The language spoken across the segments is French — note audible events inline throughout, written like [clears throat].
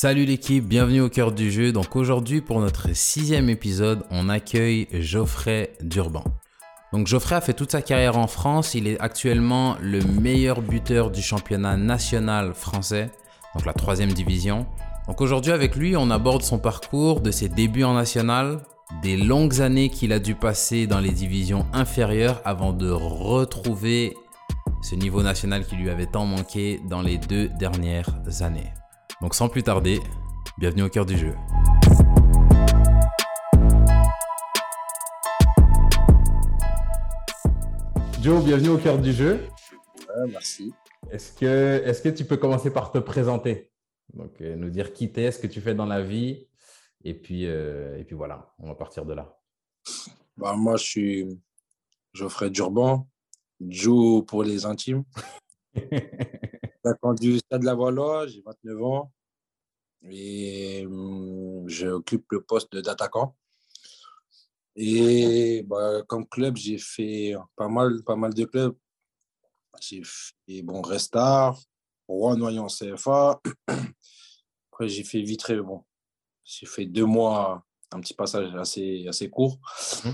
Salut l'équipe, bienvenue au cœur du jeu. Donc aujourd'hui pour notre sixième épisode, on accueille Geoffrey Durban. Donc Geoffrey a fait toute sa carrière en France, il est actuellement le meilleur buteur du championnat national français, donc la troisième division. Donc aujourd'hui avec lui, on aborde son parcours de ses débuts en national, des longues années qu'il a dû passer dans les divisions inférieures avant de retrouver ce niveau national qui lui avait tant manqué dans les deux dernières années. Donc sans plus tarder, bienvenue au cœur du jeu. Joe, bienvenue au cœur du jeu. merci. Est-ce que, est que tu peux commencer par te présenter? Donc, euh, nous dire qui t'es, ce que tu fais dans la vie. Et puis, euh, et puis voilà, on va partir de là. Bah, moi, je suis Geoffrey Durban, Joe pour les intimes. [laughs] du Stade la Valois, j'ai 29 ans et hum, j'occupe le poste d'attaquant. Et bah, comme club, j'ai fait pas mal, pas mal de clubs. J'ai fait bon, Restar, Roi Noyant [clears throat] CFA. Après, j'ai fait Vitré. Bon, j'ai fait deux mois, un petit passage assez, assez court. Mmh.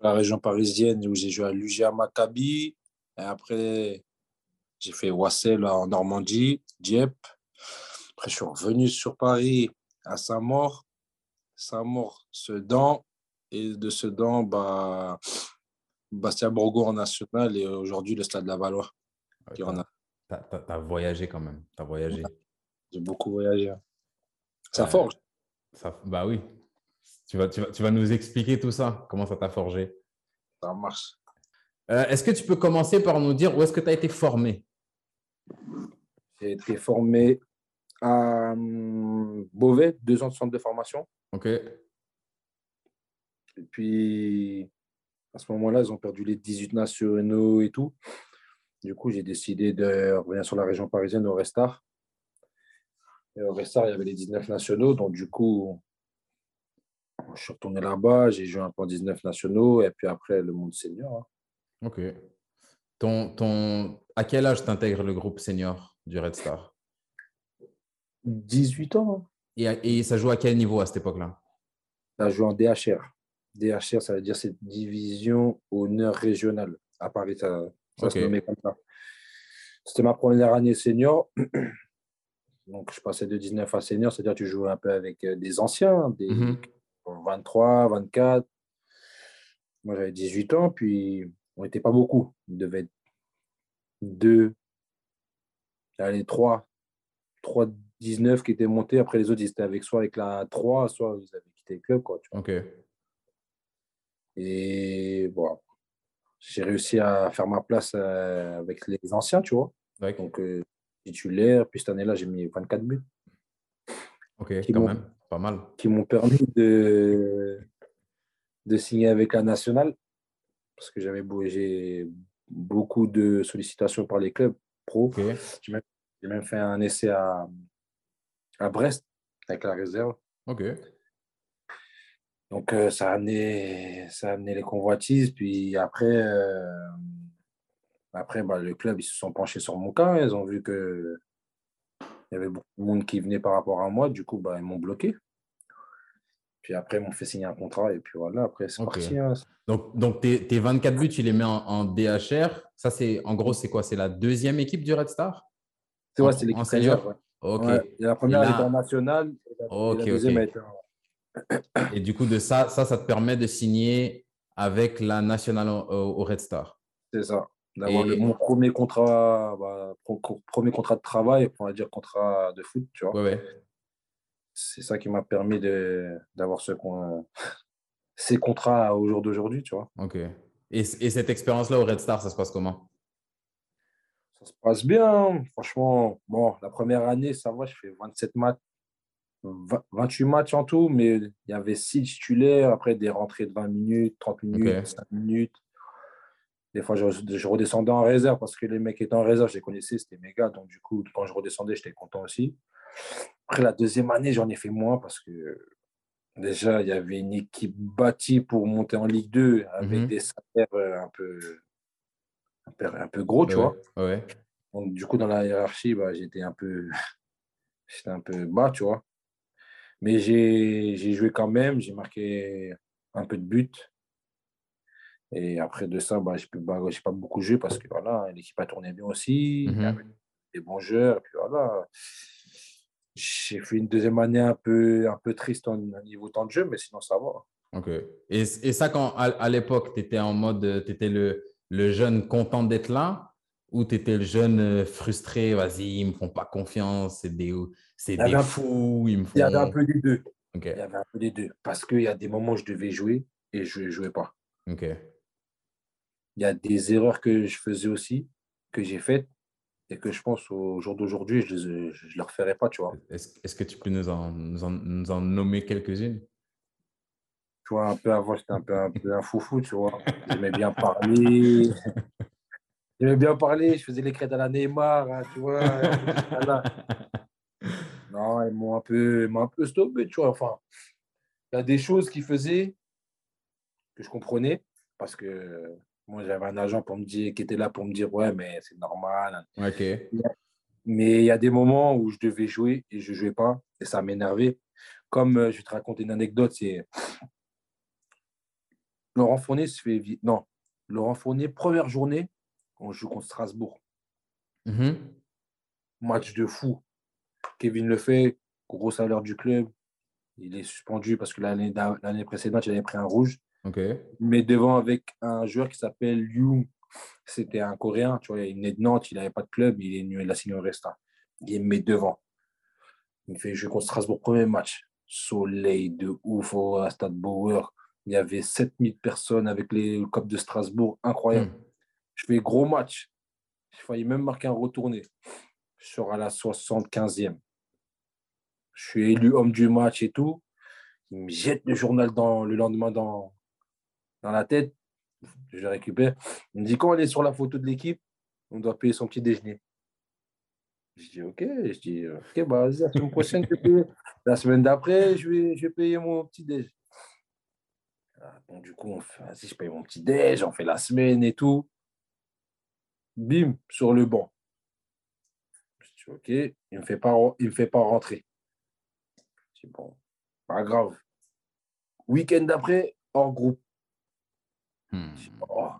La région parisienne où j'ai joué à l'UGA Maccabi. Et après, j'ai fait Wassel en Normandie, Dieppe. Après, je suis revenu sur Paris à Saint-Maur. Saint-Maur, Sedan. Et de Sedan, bah, Bastien Bourgo en national et aujourd'hui le Stade de la Valois. tu as, voyagé quand même. Tu as voyagé. J'ai beaucoup voyagé. Ça forge. Ça, bah oui. Tu vas, tu, vas, tu vas nous expliquer tout ça. Comment ça t'a forgé Ça marche. Euh, est-ce que tu peux commencer par nous dire où est-ce que tu as été formé? J'ai été formé à hum, Beauvais, deux ans de centre de formation. OK. Et puis, à ce moment-là, ils ont perdu les 18 nationaux et tout. Du coup, j'ai décidé de revenir sur la région parisienne au Restart. Et au Restart, il y avait les 19 nationaux. Donc, du coup, je suis retourné là-bas. J'ai joué un peu en 19 nationaux. Et puis après, le monde senior. Hein. OK. Ton, ton... À quel âge t'intègres le groupe senior du Red Star? 18 ans. Hein. Et, et, ça joue à quel niveau à cette époque-là? Ça joue en DHR. DHR, ça veut dire c'est division honneur régionale. À Paris, ça, ça se nommait comme ça. C'était ma première année senior. [clears throat] Donc, je passais de 19 à senior, c'est-à-dire que tu jouais un peu avec euh, des anciens, des 23, mhm. 24. Moi, j'avais 18 ans, puis on n'était pas beaucoup. Il devait être deux, allez, trois, trois 19 qui étaient montés. Après, les autres, ils étaient avec soit avec la 3, soit ils avaient quitté le club. Quoi, tu Ok. Et bon, j'ai réussi à faire ma place euh, avec les anciens, tu vois. Donc, euh, titulaire. Puis cette année-là, j'ai mis 24 buts. Ok, quand même, pas mal. Qui m'ont permis de, de signer avec la nationale parce que j'avais j'ai beaucoup de sollicitations par les clubs pro. J'ai même, fait un essai à, à Brest avec la réserve. Ok. Donc, euh, ça, a amené, ça a amené les convoitises. Puis après, euh, après bah, le club, ils se sont penchés sur mon cas. Ils ont vu que il y avait beaucoup de monde qui venait par rapport à moi. Du coup, bah, ils m'ont bloqué. Puis après, ils m'ont fait signer un contrat et puis voilà, après, c'est parti. Hein. Donc, donc tes, tes, 24 buts, tu les mets en, DHR. Ça, c'est en gros, c'est quoi? C'est la deuxième équipe du Red Star? C'est ouais, c'est l'équipe senior? Ok. la première, elle était en national. Et la, deuxième, en... Et du coup, de ça, ça, ça te permet de signer avec la nationale au, Red Star? C'est ça. D'avoir mon premier contrat, bah, premier contrat de travail, on va dire contrat de foot, tu vois. Ouais, ouais c'est ça qui m'a permis d'avoir ce, [laughs] ces contrats au jour d'aujourd'hui, tu vois. Ok. Et, et cette expérience-là au Red Star, ça se passe comment? Ça se passe bien. Franchement, bon, la première année, ça va, je fais 27 matchs, 28 matchs en tout, mais il y avait 6 titulaires, après des rentrées de 20 minutes, 30 minutes, 5 minutes. Des fois, je, je, redescendais en réserve parce que les mecs étaient en réserve, je les connaissais, c'était méga. Donc, du coup, quand je redescendais, j'étais content aussi. Après la deuxième année, j'en ai fait moins parce que déjà, il y avait une équipe bâtie pour monter en Ligue 2 avec mhm. des salaires euh, un peu, un peu, gros, tu vois. Ouais. Donc, du coup, dans la hiérarchie, bah, j'étais un peu, [laughs] j'étais un peu bas, tu vois. Mais j'ai joué quand même, j'ai marqué un peu de buts. Et après de ça, bah, je n'ai bah, pas beaucoup joué parce que voilà, l'équipe a tourné bien aussi. Il y avait mhm. des bons joueurs. Et puis voilà. J'ai fait une deuxième année un peu, un peu triste au niveau temps de jeu, mais sinon ça va. Ok. Et, et ça, quand à, l'époque, tu étais en mode, tu étais le, le jeune content d'être là ou tu étais le jeune euh, frustré, vas-y, ils me font pas confiance, c'est des, c'est des fous, ils me font... Il y avait un peu des deux. Il y avait un peu des deux. Parce qu'il y a des moments où je devais jouer et je ne jouais pas. Ok. Il y a des erreurs que je faisais aussi, que j'ai faites, et que je pense au jour d'aujourd'hui, je ne les referai pas, tu vois. Est-ce que tu peux nous en, nous en, nous en nommer quelques-unes? Tu vois, un peu avant, j'étais un peu, un peu un foufou, tu vois. J'aimais bien parler. [laughs] J'aimais bien parler, je faisais les crêtes à la Neymar, hein, tu vois. [laughs] non, ils m'ont un peu, un peu stoppé, tu vois. Enfin, il y a des choses qu'ils faisaient que je comprenais parce que moi, j'avais un agent pour me dire, qui était là pour me dire, ouais, mais c'est normal. Ok. Mais il y a des moments où je devais jouer et je ne jouais pas et ça m'énervait. Comme euh, je vais te raconter une anecdote, c'est Laurent Fournier se fait. Non, Laurent Fournier, première journée, on joue contre Strasbourg. Mm-hmm. Match de fou. Kevin le fait, gros salaire du club. Il est suspendu parce que l'année précédente, il avait pris un rouge. Mais devant avec un joueur qui s'appelle Liu. C'était un Coréen, tu vois, il venait de Nantes, il n'avait pas de club, il est venu, il a signé au Resta. Il met devant. Il fait jouer contre Strasbourg, premier match. Soleil de ouf au Stade Bauer. Il y avait 7000 personnes avec les Copes de Strasbourg, incroyable. Hmm. Je fais gros match. Il fallait même marquer un retourné. Je sors à la 75e. Je suis élu homme du match et tout. Il me jette le journal dans, le lendemain dans, dans la tête. Je récupère. Il me dit quand on est sur la photo de l'équipe, on doit payer son petit déjeuner. Je dis OK. Je dis OK, bah, vas-y, la semaine prochaine, La semaine d'après, je vais, je vais payer mon petit déj. Ah, bon, du coup, on je paye mon petit déj, on fait la semaine et tout. Bim, sur le banc. Je dis OK, il ne me, fait pas, me fait pas rentrer. Je dis bon, pas grave. Week-end d'après, hors groupe. Hmm. Oh.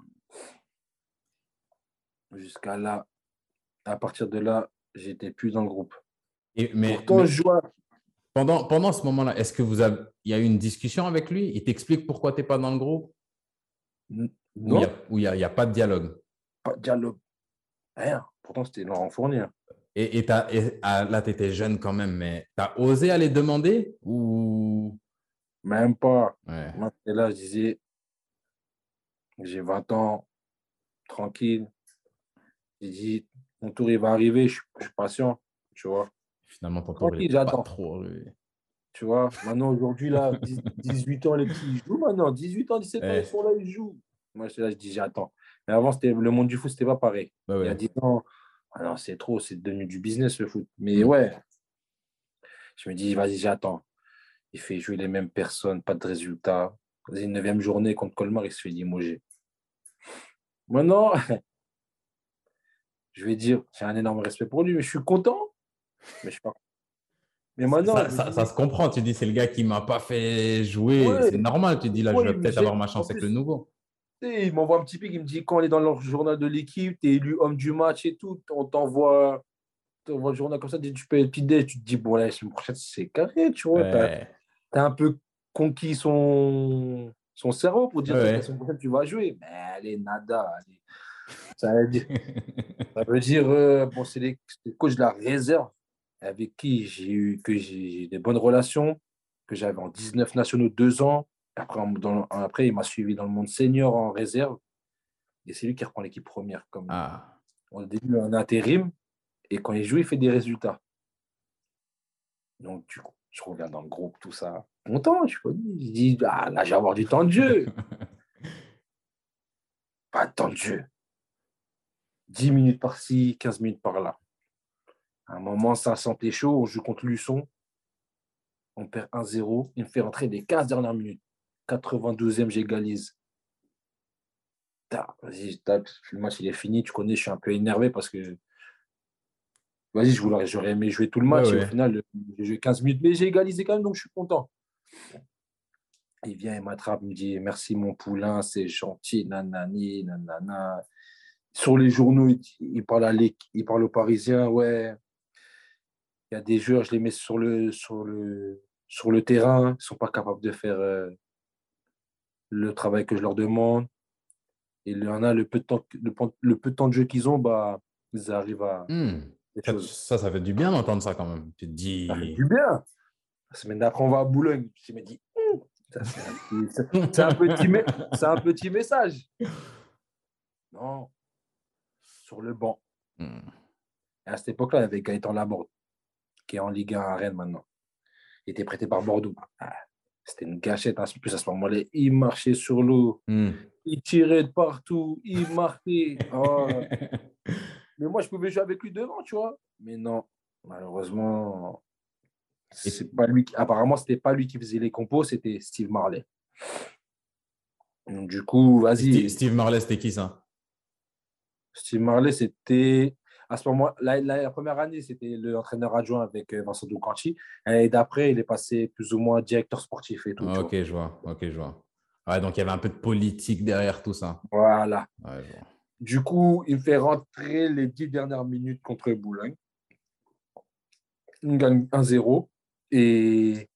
Jusqu'à là, à partir de là, j'étais plus dans le groupe. Et, mais, pendant, pendant ce moment-là, est-ce que vous avez, il y a eu une discussion avec lui? Il t'explique pourquoi tu n'es pas dans le groupe? Non. Ou il n'y a, pas de dialogue? Pas de dialogue. Rien. Pourtant, c'était Laurent Fournier. Et, et, ah, là, tu étais jeune quand même, mais tu as osé aller demander ou? Même pas. Moi, là, je disais, j'ai 20 ans, tranquille. J'ai dit, mon tour, il va arriver, je, suis patient, tu vois. Finalement, ton tour, il pas trop Tu vois, maintenant, aujourd'hui, là, 18 ans, les petits, ils jouent maintenant. 18 ans, 17 ans, ils sont là, ils jouent. Moi, là, je dis, j'attends. Mais avant, c'était le monde du foot, c'était pas pareil. Bah il y a 10 ans, ah c'est trop, c'est devenu du business, le foot. Mais mm. ouais, je me dis, vas-y, j'attends. Il fait jouer les mêmes personnes, pas de résultats. Une neuvième journée contre Colmar, il se fait limoger. Maintenant, [laughs] je vais dire, j'ai un énorme respect pour lui, mais je suis content. Mais je suis pas. Mais maintenant, ça, se comprend. Tu dis, c'est le gars qui m'a pas fait jouer. c'est normal. Tu dis, là, je vais peut-être avoir ma chance avec le nouveau. Il m'envoie un petit pic, il me dit, quand on est dans le journal de l'équipe, tu es élu homme du match et tout, on t'envoie le journal comme ça, tu peux être petit tu te dis, bon, là, la semaine prochaine, c'est carré, tu vois. Tu as, un peu conquis son, son cerveau pour dire que la semaine prochaine, tu vas jouer. Mais allez, nada. Ça veut dire, [laughs] ça veut dire euh, bon, c'est les, coachs de la réserve avec qui j'ai eu que j'ai des bonnes relations, que j'avais en 19 nationaux deux ans. Après, après il m'a suivi dans le monde senior en réserve. Et c'est lui qui reprend l'équipe première. Comme ah. Au début, en intérim. Et quand il joue, il fait des résultats. Donc, du coup, je reviens dans le groupe, tout ça. Content, je dis, ah, là, je vais avoir du temps de jeu. [laughs] Pas de temps de jeu. 10 minutes par-ci, 15 minutes par-là. À un moment, ça sentait chaud. On joue contre Luçon. On perd 1-0. Il me fait rentrer les 15 dernières minutes. 92e, j'égalise. Vas-y, Le match, il est fini. Tu connais, je suis un peu énervé parce que Vas-y, j'aurais aimé jouer tout le match. au final, j'ai joué 15 minutes, mais j'ai égalisé quand même, donc je suis content. Il vient, il m'attrape, il me dit Merci mon poulain, c'est gentil, nanani, nanana. Sur les journaux, il, parle, à il parle aux Parisiens Ouais, il y a des joueurs, je les mets sur le, sur le, sur le terrain, ils ne sont pas capables de faire euh, le travail que je leur demande. Et il y en a le peu de temps, le, peu de, temps de jeu qu'ils ont, bah, ils arrivent à. Hmm. Ça, ça fait du bien d'entendre ça quand même. Tu te dis. Ça fait du bien. La semaine d'après, on va à Boulogne. Je me dis, c'est un, petit, un petit message. Non. Sur le banc. Hmm. à cette époque-là, il y avait Gaëtan Laborde, qui est en Ligue 1 à Rennes maintenant. Il était prêté par Bordeaux. Ah, c'était une gâchette. En plus, à ce moment-là, il marchait sur l'eau. Hmm. Il tirait de partout. Il marquait. Oh. [laughs] Mais moi, je pouvais jouer avec lui devant, tu vois. Mais non, malheureusement, c'est pas lui. Apparemment, c'était pas lui qui faisait les compos, c'était Steve Marley. du coup, vas-y. Steve Marley, c'était qui ça? Steve Marley, c'était à ce moment la, la, première année, c'était l'entraîneur adjoint avec euh, Vincent Doucanti. Et d'après, il est passé plus ou moins directeur sportif et tout. ok, je vois. Ok, je vois. Ouais, donc il y avait un peu de politique derrière tout ça. Voilà. du coup, il me fait rentrer les dix dernières minutes contre Boulogne. Il gagne 1-0. Et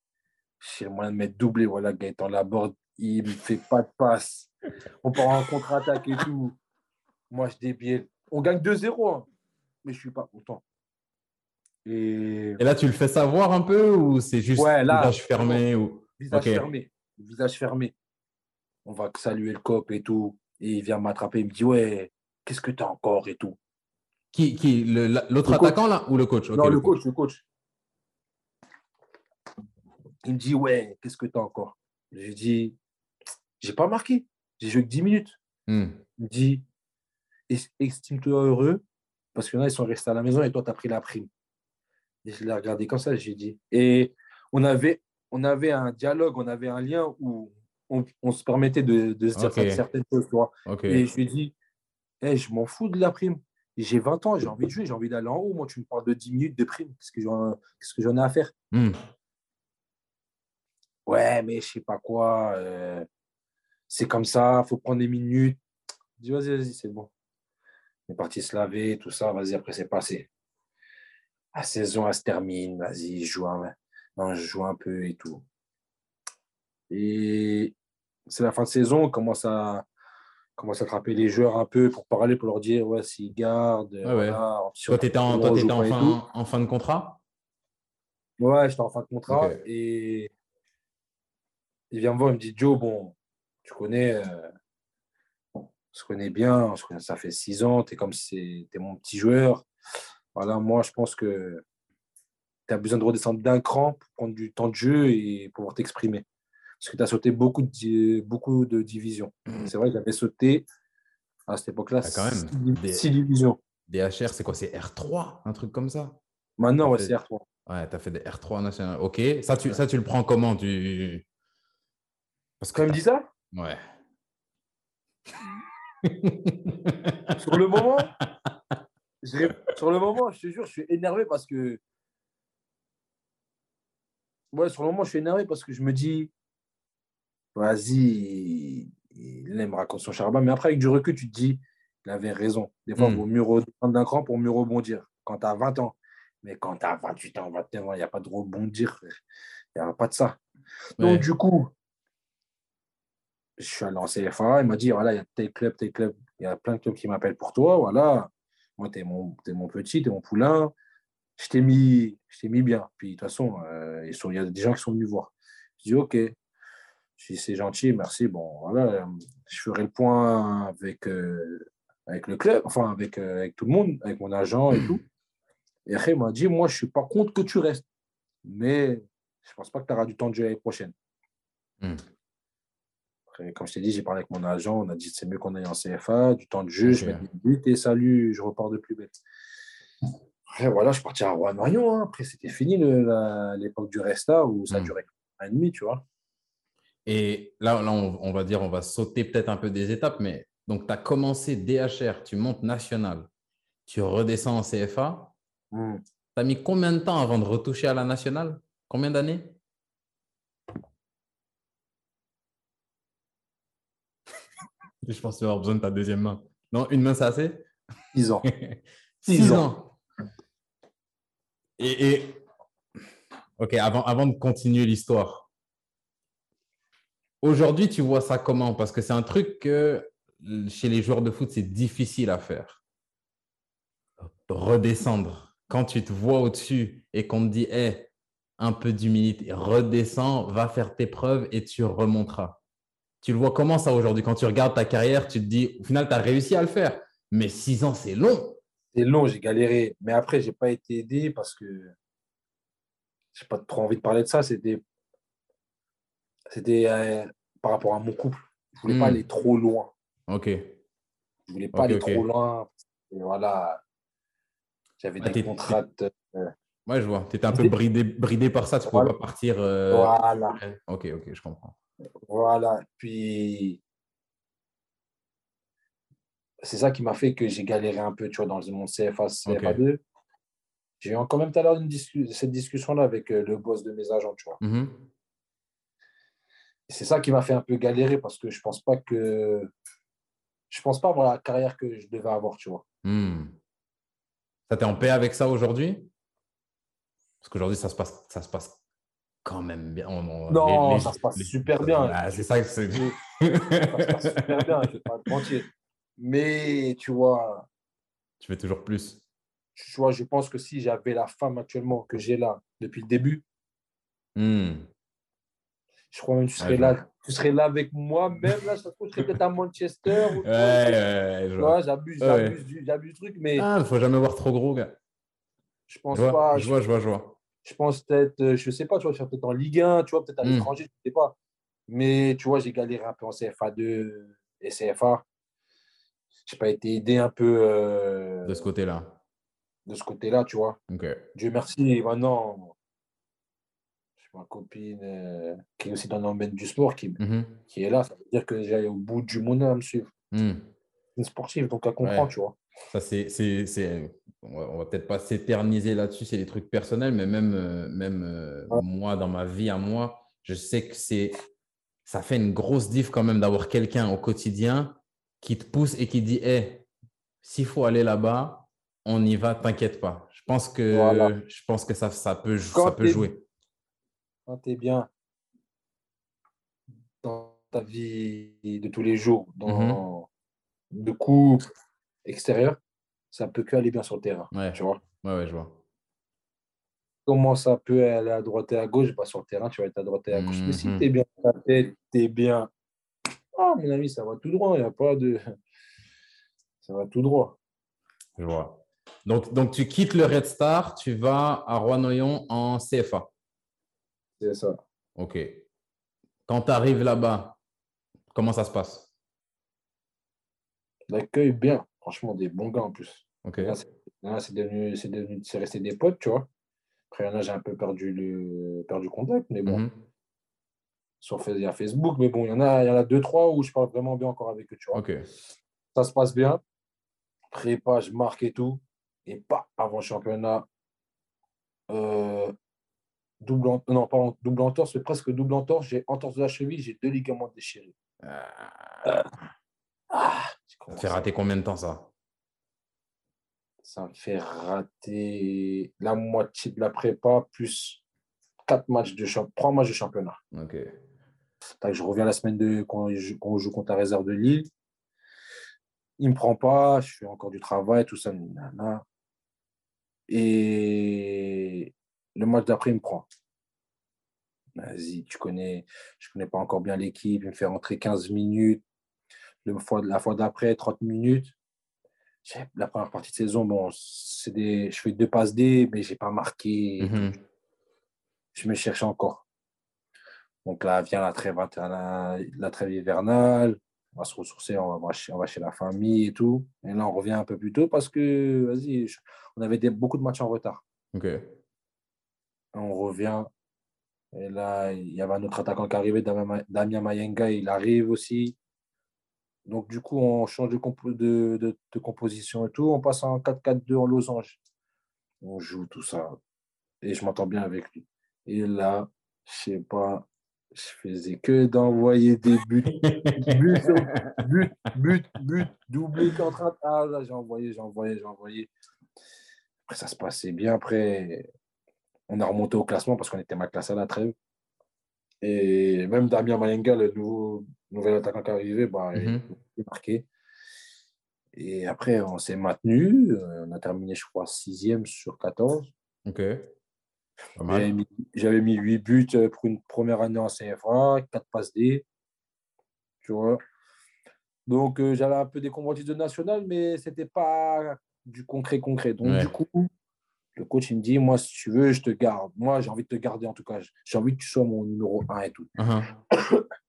j'ai le moyen de mettre doublé. Voilà, Gaëtan Laborde, il ne fait pas de passe. On part en contre-attaque et tout. Moi, je débiais. On gagne 2-0, hein. mais je ne suis pas content. Et... là, tu le fais savoir un peu ou c'est juste visage fermé ou... Visage fermé. Visage fermé. On va saluer le cop et tout. Et il vient m'attraper. Il me dit Ouais, qu'est-ce que tu as encore et tout. Qui, qui L'autre attaquant là ou le coach? Non, le, coach, le coach. Il me dit, ouais, qu'est-ce que tu as encore? Je lui dis, j'ai pas marqué. J'ai joué que 10 minutes. Hmm. Il me dit, estime-toi heureux parce que là, ils sont restés à la maison et toi, tu as pris la prime. Et je l'ai regardé comme ça, j'ai dit. Et on avait, on avait un dialogue, on avait un lien où on, on se permettait de, de se dire certaines choses. Et je lui ai dit, hey, je m'en fous de la prime. J'ai 20 ans, j'ai envie de jouer, j'ai envie d'aller en haut. Moi, tu me parles de 10 minutes de prime. Qu'est-ce que j'en ai à faire? Hmm ouais, mais je sais pas quoi, euh, c'est comme ça, il faut prendre des minutes. Je dis, vas-y, vas-y, c'est bon. On est parti se laver, tout ça, vas-y, après c'est passé. La saison, elle se termine, vas-y, je joue un, non, je joue un peu et tout. Et c'est la fin de saison, on commence à, commence à attraper les joueurs un peu pour parler, pour leur dire, ouais, s'ils gardent. toi, tu étais, en, fin, en, fin, de contrat? Ouais, j'étais en fin de contrat. Et il vient me voir, il me dit Joe, bon, tu connais, euh, on se connaît bien, ça fait six ans, tu es comme si tu mon petit joueur. Voilà, moi, je pense que tu as besoin de redescendre d'un cran pour prendre du temps de jeu et pouvoir t'exprimer. Parce que tu as sauté beaucoup de, beaucoup de divisions. Mmh. C'est vrai que j'avais sauté à cette époque-là ah, quand même. Six, divisions. DHR, c'est quoi C'est R3 Un truc comme ça? Maintenant, ouais, c'est R3. Ouais, tu as fait des R3 nationaux. Ok. Ça tu, ça, tu le prends comment tu... Parce que. Me dit ça Ouais. [laughs] sur le moment, [laughs] sur le moment, je te jure, je suis énervé parce que. Ouais, sur le moment, je suis énervé parce que je me dis, vas-y, il aime raconter son charbon. Mais après, avec du recul, tu te dis, il avait raison. Des fois, il vaut hmm. mieux redescendre d'un cran pour mieux rebondir. Quand tu as 20 ans. Mais quand tu as 28 ans, 21 ans, il n'y a pas de rebondir. Il n'y a pas de ça. Donc, du coup, je suis allé en CFA, il m'a dit, voilà, il y a tel club, tel club, il y a plein de clubs qui m'appellent pour toi, voilà. Moi, tu es mon, es mon petit, tu es mon poulain. Je t'ai mis, mis bien. Puis, de toute façon, euh, il y a des gens qui sont venus voir. Je dis, OK. C'est gentil, merci. Bon, voilà, je ferai le point avec, euh, avec le club, enfin, avec, euh, avec tout le monde, avec mon agent et tout. [clears throat] Et après, il m'a dit, moi, je ne suis pas contre que tu restes. Mais je ne pense pas que tu auras du temps de jeu l'année prochaine. Comme je t'ai dit, j'ai parlé avec mon agent, on a dit c'est mieux qu'on aille en CFA, du temps de jeu, je mets des buts et salut, je repars de plus bête. Après, voilà, je suis parti à Rouen-Noyon. Hein. Après, c'était fini l'époque du Resta où ça hmm. durait un an et demi, tu vois. Et là, là on, va dire, on va sauter peut-être un peu des étapes, mais donc tu as commencé DHR, tu montes national, tu redescends en CFA. Hmm. Tu as mis combien de temps avant de retoucher à la nationale? Combien d'années? Je pense que tu vas avoir besoin de ta deuxième main. Non, une main, c'est assez? 6 ans. [laughs] Six Six ans. Et, et- ok, avant, avant de continuer l'histoire, aujourd'hui, tu vois ça comment? Parce que c'est un truc que chez les joueurs de foot, c'est difficile à faire. Redescendre. Quand tu te vois au-dessus et qu'on te dit, hé, un peu d'humilité, redescends, va faire tes preuves et tu remonteras. Tu le vois comment ça aujourd'hui? Quand tu regardes ta carrière, tu te dis, au final, tu as réussi à le faire. Mais six ans, c'est long. C'est long, j'ai galéré. Mais après, j'ai pas été aidé parce que j'ai pas trop envie de parler de ça. C'était c'était euh, par rapport à mon couple. Je voulais pas Hmm. aller trop loin. Ok. Je voulais pas aller trop loin. Et voilà. J'avais Ah, des contrats. de- Ouais, je vois. Tu étais un peu bridé, bridé par ça. Tu ne pouvais pas partir. euh, Voilà. Ok, ok, je comprends. Voilà. Puis c'est ça qui m'a fait que j'ai galéré un peu, tu vois, dans le monde CFA, CFA2. J'ai eu quand même tout à l'heure discu- cette discussion-là avec euh, le boss de mes agents, tu vois. Mhm. Et C'est ça qui m'a fait un peu galérer parce que je pense pas que je pense pas avoir la carrière que je devais avoir, tu vois. Hmm. Ça t'es en paix avec ça aujourd'hui? Parce qu'aujourd'hui, ça se passe, ça se passe quand même bien. On- on- Non, ça se passe super bien. Ah, c'est ça que c'est. Ça se passe super bien, je vais pas te mentir. Mais tu vois, tu fais toujours plus. tu vois, je pense que si j'avais la femme actuellement que j'ai là depuis le début, Hmm. je crois même que tu serais là, tu serais là avec moi, même là, je serais peut-être à Manchester. ou- Ouais, ouais, Tu vois. j'abuse, Ouais, ouais. j'abuse du, j'abuse du truc, mais Ah, faut jamais voir trop gros, gars. je pense Je vois, pas. je vois, je vois, je vois. Je pense peut-être, euh, je sais pas, tu vois, faire peut-être en Ligue 1, tu vois, peut-être à Mm. l'étranger, je sais pas. Mais tu vois, j'ai galéré un peu en CFA2 et CFA. J'ai pas été aidé un peu euh, De ce côté-là. de ce côté-là, tu vois. Ok. Dieu merci, maintenant, j'ai ma copine euh, qui est aussi dans le domaine du sport qui, Mhm. qui est là. Ça veut dire que j'aille au bout du monde à me suivre. Hmm. Une sportive, donc elle comprend, Ouais. tu vois. Ça, c'est- on va, va peut-être pas s'éterniser là-dessus, c'est des trucs personnels, mais même, euh, même euh, Ouais. moi, dans ma vie à moi, je sais que c'est, ça fait une grosse diff quand même d'avoir quelqu'un au quotidien qui te pousse et qui dit, hé, s'il faut aller là-bas, on y va, t'inquiète pas. Je pense que, Voilà. je pense que ça, ça peut, Quand ça peut jouer. Quand tu es bien dans ta vie de tous les jours, dans Mhm. de couple extérieur, ça peut que aller bien sur le terrain. Ouais. Tu vois. Ouais, ouais, je vois. Comment ça peut aller à droite et à gauche? Bah, Sur le terrain, tu vas être à droite et à gauche. Mais si Mhm. tu es bien dans ta tête, tu es bien. Ah, mon ami, ça va tout droit. Il n'y a pas de. [laughs] Ça va tout droit. Je vois. Donc, donc, tu quittes le Red Star, tu vas à Rouen-Noyon en CFA. C'est ça. Ok. Quand tu arrives là-bas, comment ça se passe? L'accueil, bien. Franchement, des bons gars en plus. Ok. Là, c'est c'est devenu, c'est devenu, c'est resté des potes, tu vois. Après, là, j'ai un peu perdu le perdu contact, mais bon, Mhm. sur Facebook, mais bon, il y en a, il y en a deux, trois où je parle vraiment bien encore avec eux, tu vois. Ok. Ça se passe bien. Prépa, je marque et tout. Et pas avant le championnat. euh, double, en- non, pas en- double entorse, mais presque double entorse. J'ai entorse de la cheville, j'ai deux ligaments déchirés. Ah, Ah, ça fait rater combien de temps ça? Ça me fait rater la moitié de la prépa plus quatre matchs de champ- trois matchs de championnat. Ok. Je reviens la semaine de quand on joue, quand on joue contre la réserve de Lille. Il me prend pas, je fais encore du travail, tout ça. nanana. Et le match d'après, il me prend. Vas-y, tu connais, je connais pas encore bien l'équipe, il me fait rentrer 15 minutes. Le fois, la fois d'après, 30 minutes. La première partie de saison, bon, c'est des, je fais deux passes D, mais j'ai pas marqué. Mhm. Je me cherche encore. Donc là vient la trêve, la trêve hivernale. On va se ressourcer, on va, chez, on va chez la famille et tout. Et là, on revient un peu plus tôt parce que, vas-y, je- on avait des, beaucoup de matchs en retard. Ok. On revient. Et là, il y avait un autre attaquant qui arrivait, Damien Mayenga, il arrive aussi. Donc, du coup, on change de, compo- de, de- de composition et tout. On passe en 4-4-2 en losange. on joue tout ça. Et je m'entends bien avec lui. Et là, je sais pas, je faisais que d'envoyer des buts. [laughs] but, but, but, but, doublé de. Ah là, j'ai envoyé, j'ai envoyé, j'ai envoyé. Après, ça se passait bien. Après, on a remonté au classement parce qu'on était ma classe à la trêve. Et même Damien Malenga, le nouveau, nouvel attaquant qui est arrivé, bah, il Mhm. est marqué. Et après, on s'est maintenu. Euh, On a terminé, je crois, sixième sur 14. Ok. J'avais mis, mis 8 buts euh, pour une première année en CFA, 4 passes D. Tu vois. Donc, euh, j'avais un peu des convoitises de national, mais ce n'était pas du concret concret. Donc, Ouais. du coup, le coach, il me dit, moi, si tu veux, je te garde. Moi, j'ai envie de te garder, en tout cas. J'ai envie que tu sois mon numéro 1 et tout. Mhm. [coughs]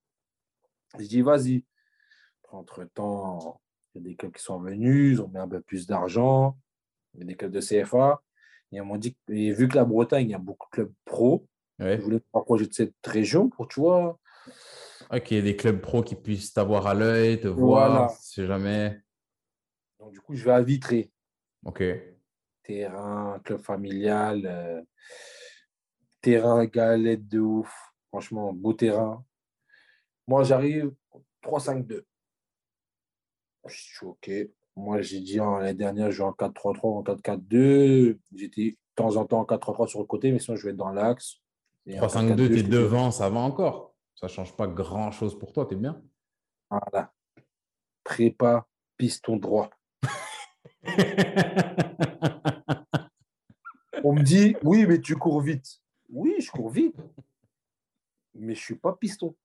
Je dis, vas-y. Entre-temps, il y a des clubs qui sont venus, ils ont mis un peu plus d'argent. Il y a des clubs de CFA. Et, ils m'ont dit, et vu que la Bretagne, il y a beaucoup de clubs pro, Ouais. je voulais me rapprocher de cette région pour, tu vois, Ok, des clubs pro qui puissent t'avoir à l'œil, te voir, si jamais. Donc, du coup, je vais à Vitré. Ok. Terrain, club familial, euh, terrain galette de ouf. Franchement, beau terrain. Moi, j'arrive 3-5-2. Je suis OK. Moi, j'ai dit en- l'année dernière, je joue en 4-3-3, en 4-4-2. J'étais de temps en temps en 4-3-3 sur le côté, mais sinon, je vais être dans l'axe. Et en 3-5-2, 4-4-2, t'es je- devant, ça va encore. Ça change pas grand-chose pour toi, t'es bien? Voilà. Prépa, piston droit. [laughs] On me dit, oui, mais tu cours vite. Oui, je cours vite. Mais je ne suis pas piston.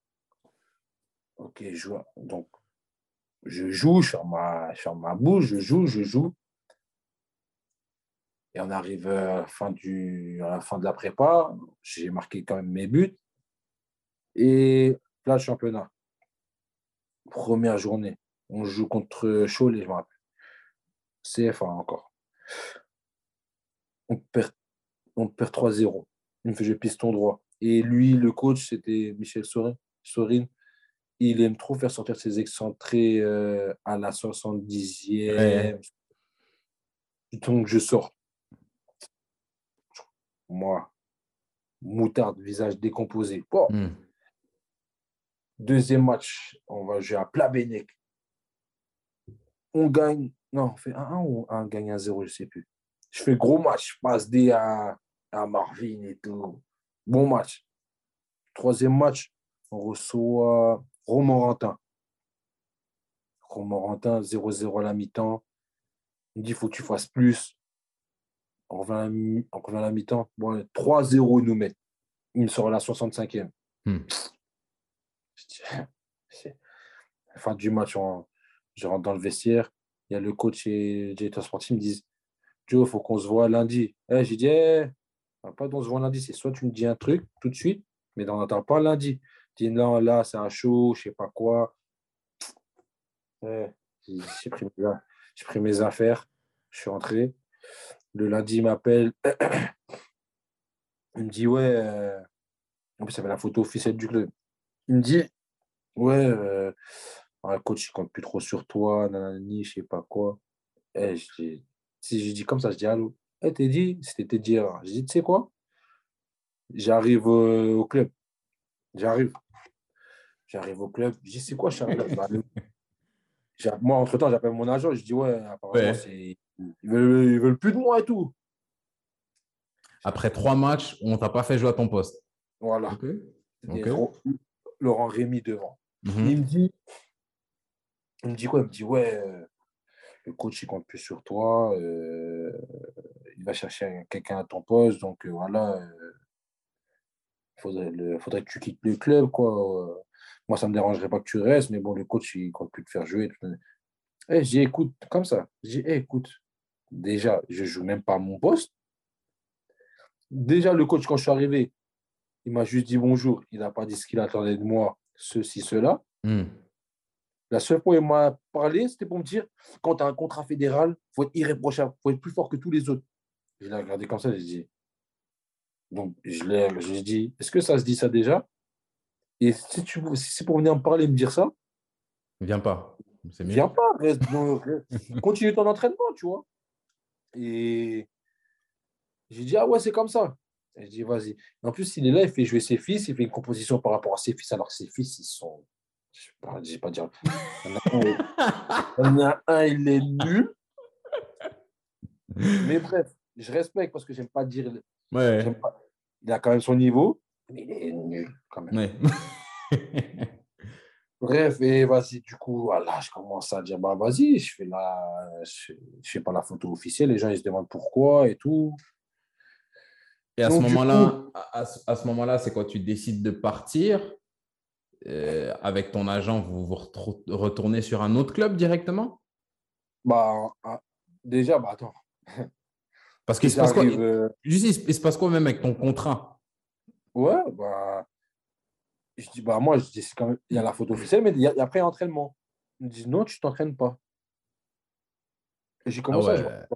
Ok, je joue. Donc, je joue, ferme ma, ferme ma bouche, je joue, je joue. Et on arrive à la fin, du, fin de la prépa. J'ai marqué quand même mes buts. Et là, championnat. Première journée. On joue contre Cholet, je me rappelle. CFA encore. On perd, on perd 3-0. Il me fait piston droit. Et lui, le coach, c'était Michel. Sorin. Il aime trop faire sortir ses excentrés euh, à la 70e. Ouais. Donc, je sors. Moi, moutarde, visage décomposé. Bon, Hmm. Deuxième match, on va jouer à Plabennec. On gagne. Non, on fait 1-1 ou on gagne 1-0, je ne sais plus. Je fais gros match. Je passe des à, à Marvin et tout. Bon match. Troisième match, on reçoit Romorantin. Romorantin, 0-0 à la mi-temps. Il me dit, il faut que tu fasses plus. On revient à la, à mi-temps. Bon, 3-0, ils nous mettent. Il me sort à la 65e. Hmm. [laughs] Fin du match, on- je rentre dans le vestiaire. Il y a le coach et le directeur sportif qui me disent Joe, il faut qu'on se voit lundi. Eh, J'ai dit eh, pas on se voit lundi. C'est soit tu me dis un truc tout de suite, mais on n'attend pas lundi. Je non, là, c'est un show, je sais pas quoi. J'ai pris, mes- affaires, je suis rentré. Le lundi, il m'appelle. [coughs] Il me dit ouais. euh, En plus, y avait la photo officielle du club. Il me dit Ouais, euh, un coach, il compte plus trop sur toi, nanani, je sais pas quoi. Eh, je dis- si je dis comme ça, je dis allô. Eh, t'es dit, c'était dire. Je dis, tu sais quoi? J'arrive euh, au club. J'arrive. J'arrive au club. Je dis, c'est quoi, Charles? Bah, [laughs] Moi, entre-temps, j'appelle mon agent. Je dis, ouais, apparemment, Ouais. c'est... Ils, veulent, ils veulent plus de moi et tout. Après trois matchs, on t'a pas fait jouer à ton poste. Voilà. Laurent Rémy devant. Mhm. Il me dit, il me dit quoi? Il me dit, ouais, euh, le coach, il compte plus sur toi. euh, il va chercher un- quelqu'un à ton poste. Donc, euh, voilà, euh, faudrait, faudrait que tu quittes le club, quoi. Moi, ça ne me dérangerait pas que tu restes, mais bon, le coach, il compte plus te faire jouer. Eh, dis, écoute, comme ça. Je dis, eh, écoute, déjà, je joue même pas à mon poste. Déjà, le coach, quand je suis arrivé, il m'a juste dit bonjour. Il n'a pas dit ce qu'il attendait de moi, ceci, cela. Hmm. La seule fois où il m'a parlé, c'était pour me dire quand tu as un contrat fédéral, il faut être irréprochable, il faut être plus fort que tous les autres. Je l'ai regardé comme ça, j'ai dit. Donc, je l'ai j'ai dit est-ce que ça se dit ça déjà? Et si, tu, si c'est pour venir me parler et me dire ça, Viens pas. C'est mieux. viens pas, reste dans- [laughs] continue ton entraînement, tu vois. Et J'ai dit, ah ouais, c'est comme ça. Et je dis, vas-y. En plus, il est là, il fait jouer ses fils, il fait une composition par rapport à ses fils, alors que ses fils, ils sont. Je ne vais pas dire. Il y en a un, il est nul. Mais bref, je respecte parce que j'aime pas dire. Ouais. Pas... Il a quand même son niveau, mais il est nul quand même. [laughs] Bref, et vas-y, du coup, voilà, je commence à dire, bah vas-y, je fais la, je, fais pas la photo officielle, les gens ils se demandent pourquoi et tout. Et à Donc, ce moment-là, coup- à, à ce moment-là, c'est quand tu décides de partir euh, avec ton agent, vous vous retournez sur un autre club directement? Bah, ah, déjà, bah attends. Parce qu'il se passe quoi? euh, Juste, il se passe quoi même avec ton contrat? Ouais, bah. Je dis, bah moi, je dis, quand même, il y a la photo officielle, mais il y a, il y a après entraînement. Ils me disent, non, tu t'entraînes pas. Et j'ai Ah commencé à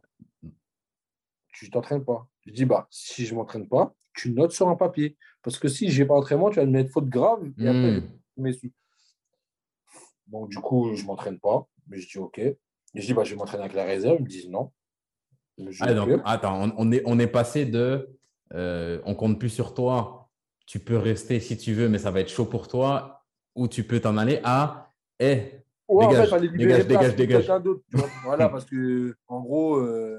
je tu t'entraînes pas. Je dis, bah, si je m'entraîne pas, tu notes sur un papier. Parce que si j'ai pas entraînement, tu vas me mettre faute grave et après, Hmm. Donc, du coup, je m'entraîne pas. Mais je dis, OK. Et je dis, bah, je vais m'entraîner avec la réserve. Ils me disent, non. Ah, donc, attends, on, on est, on est passé de euh, on compte plus sur toi, tu peux rester si tu veux, mais ça va être chaud pour toi, ou tu peux t'en aller à eh, Ouais, Dégage, en fait, dégage, dégage, dégage. Voilà, parce que, en gros, euh,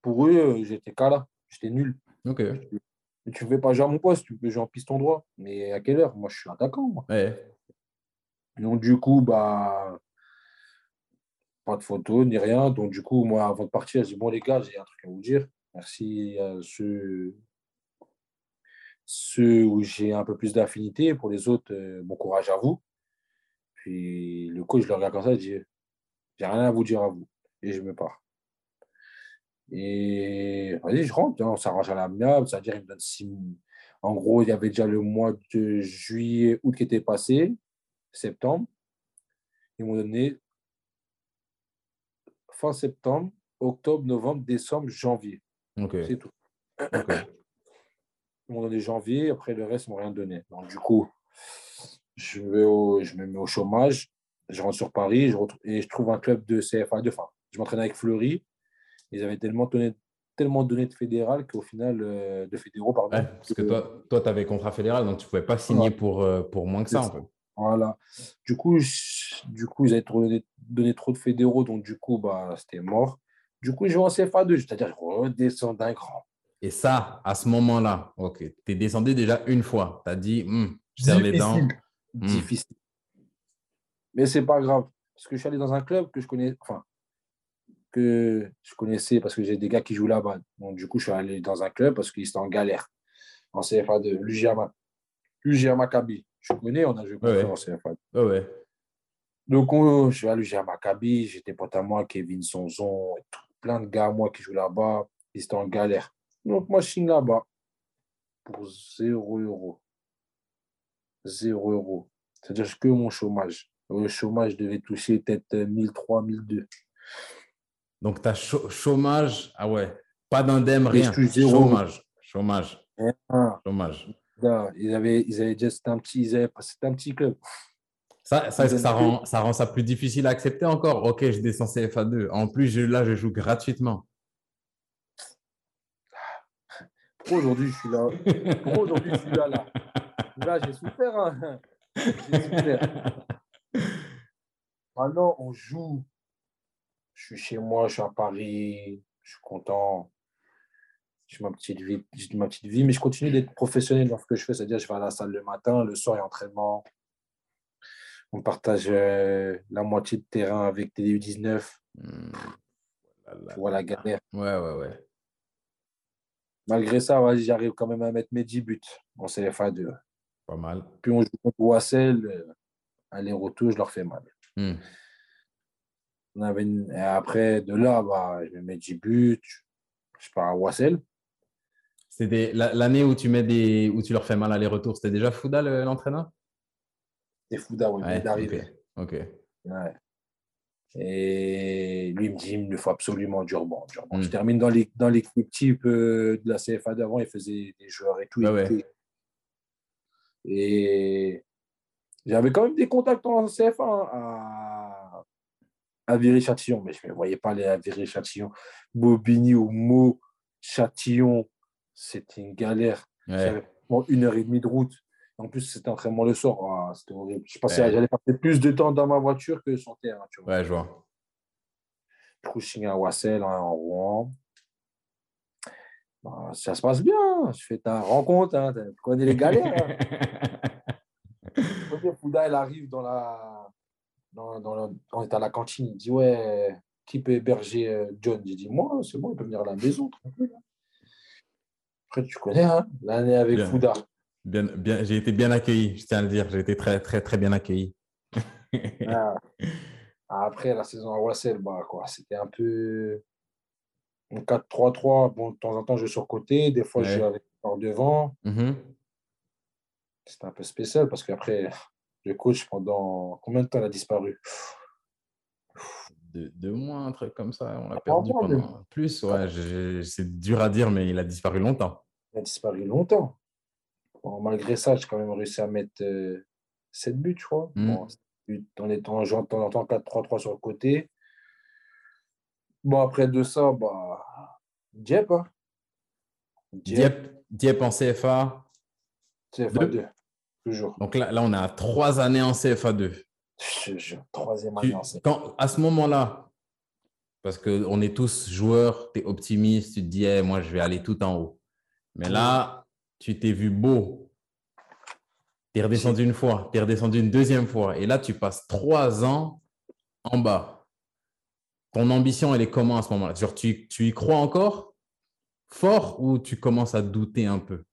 pour eux, euh, j'étais cas là. J'étais nul. ok. Tu ne veux pas jouer à mon poste, tu peux jouer en piston droit. Mais à quelle heure? Moi, je suis attaquant. Moi. Ouais. Donc, du coup, bah, pas de photo ni rien. Donc, du coup, moi, avant de partir, je dis Bon, les gars, j'ai un truc à vous dire. Merci à ceux, ceux où j'ai un peu plus d'affinité. Pour les autres, euh, bon courage à vous. Puis, le coach, je le regarde comme ça, je dis J'ai rien à vous dire à vous. Et je me pars. Et vas-y, je rentre. hein, on s'arrange à l'amiable. C'est-à-dire, il me donne six. En gros, il y avait déjà le mois de juillet, août qui était passé, septembre. Ils m'ont donné fin septembre, octobre, novembre, décembre, janvier. C'est tout. M'ont donné janvier, après le reste, ils m'ont rien donné. Donc, du coup, je, vais au- je me mets au chômage, je rentre sur Paris je retrouve, et je trouve un club de CFA2. Enfin, je m'entraîne avec Fleury. Ils avaient tellement donné, tellement donné de fédéral qu'au final, euh, de fédéraux, pardon. Ouais, parce que toi, toi tu avais contrat fédéral, donc tu ne pouvais pas signer Ouais. pour, euh, pour moins que ça. C'est En fait. Voilà. Du coup, je- du coup ils avaient donné, donné trop de fédéraux, donc du coup, bah, c'était mort. Du coup, je vais en CFA2, c'est-à-dire je redescends d'un cran. Et ça, à ce moment-là, ok, tu es descendu déjà une fois. Tu as dit, Hum, je serre les dents. Difficile. Hmm. Difficile. Mais c'est pas grave. Parce que je suis allé dans un club que je connais, enfin, que je connaissais parce que j'ai des gars qui jouent là-bas. Donc, du coup, je suis allé dans un club parce qu'ils étaient en galère. En CFA2, l'UGA l'UGA Maccabi. Je connais, on a joué Ouais, en CFA2. Ouais, ouais. Donc, on- je suis allé l'UGA Maccabi. J'étais pote à moi, Kevin Sonzon, tout, plein de gars, moi, qui jouent là-bas. Ils étaient en galère. Je signe là-bas pour 0 euros. 0 euros. C'est-à-dire que mon chômage. Le chômage devait toucher peut-être 1003, 1002. Donc, tu as chômage. Ah ouais, pas d'indemne, rien. Chômage, chômage, Ah, chômage. là, ils avaient, ils avaient déjà, c'était un petit, ils avaient- c'était un petit club. Ça, ça, ça, rend, ça rend ça plus difficile à accepter encore. Ok, je descends CFA2. En plus, je- là, je joue gratuitement. Pourquoi aujourd'hui je suis là Pourquoi aujourd'hui je suis là là Là, j'ai souffert. hein. J'ai souffert. Maintenant, on joue. Je suis chez moi, je suis à Paris, je suis content. J'ai ma petite vie, ma petite vie, mais je continue d'être professionnel dans ce que je fais, c'est-à-dire je vais à la salle le matin, le soir il y a entraînement. On partage euh, la moitié de terrain avec des U19. Là, là. tu vois la galère. Ouais, ouais, ouais. Malgré ça, ouais, j'arrive quand même à mettre mes 10 buts en CFA2. Pas mal. Puis on joue contre Wassel, euh, aller-retour, je leur fais mal. Hmm. On avait une- et après, de là, bah, je me mets 10 buts, je pars à Wassel. C'était la- l'année où tu mets des où tu leur fais mal aller-retour. C'était déjà Fouda le- l'entraîneur? C'est Fouda, Ouais, d'arriver. ok. ok. Ouais. Et lui, il me dit, il me faut absolument Durban. Durban. Mm. Je termine dans les- dans l'équipe type euh, de la CFA d'avant, il faisait des joueurs et tout. Ouais. était- Et j'avais quand même des contacts en CFA hein, à, à Viry-Châtillon, mais je ne me voyais pas aller à Viry-Châtillon. Bobigny ou Mo, Châtillon, c'était une galère. Ouais. J'avais une heure et demie de route. En plus, c'était entraînement le soir. Ah, c'était horrible. Je pensais Ouais. j'allais passer plus de temps dans ma voiture que sur. Tu vois. Ouais, je vois. Signe à Wassel, hein, en Rouen. Bah, ça se passe bien. Je fais ta rencontre. Hein. Tu connais les galères. hein. [laughs] Fouda, elle arrive dans la. Dans, dans la- on est à la cantine. Il dit Ouais, qui peut héberger euh, John? J'ai dit Moi, c'est bon, il peut venir à la maison. tranquille. Après, tu connais, hein, l'année avec. Fouda. Bien, bien, j'ai été bien accueilli, je tiens à le dire. J'ai été très, très, très bien accueilli. Ah. [laughs] Après, la saison à Wassel, bah, quoi, c'était un peu. un 4-3-3. Bon, de temps en temps, je sur côté. Des fois, je joue avec par devant. Mhm. C'était un peu spécial parce qu'après, le coach, pendant combien de temps il a disparu? Deux, deux mois, un truc comme ça. On l'a Ah, perdu plus. Ouais, c'est dur à dire, mais il a disparu longtemps. Il a disparu longtemps. Bon, malgré ça, j'ai quand même réussi à mettre 7 buts, je crois. Mm. Bon, sept buts en étant en jouant de temps en temps 4-3-3 sur le côté. Bon, après de ça, bah, Dieppe. Hein. Dieppe, Dieppe en CFA. CFA Deux. 2. Toujours. Donc là, là, on a trois années en CFA 2. Je jure, troisième Tu- année en CFA. quand, à ce moment-là, parce qu'on est tous joueurs, tu es optimiste, tu te dis, Eh, moi, je vais aller tout en haut. Mais là, tu t'es vu beau. Tu es redescendu une fois, tu es redescendu une deuxième fois. Et là, tu passes trois ans en bas. Ton ambition, elle est comment à ce moment-là? Genre, tu, tu y crois encore fort ou tu commences à douter un peu?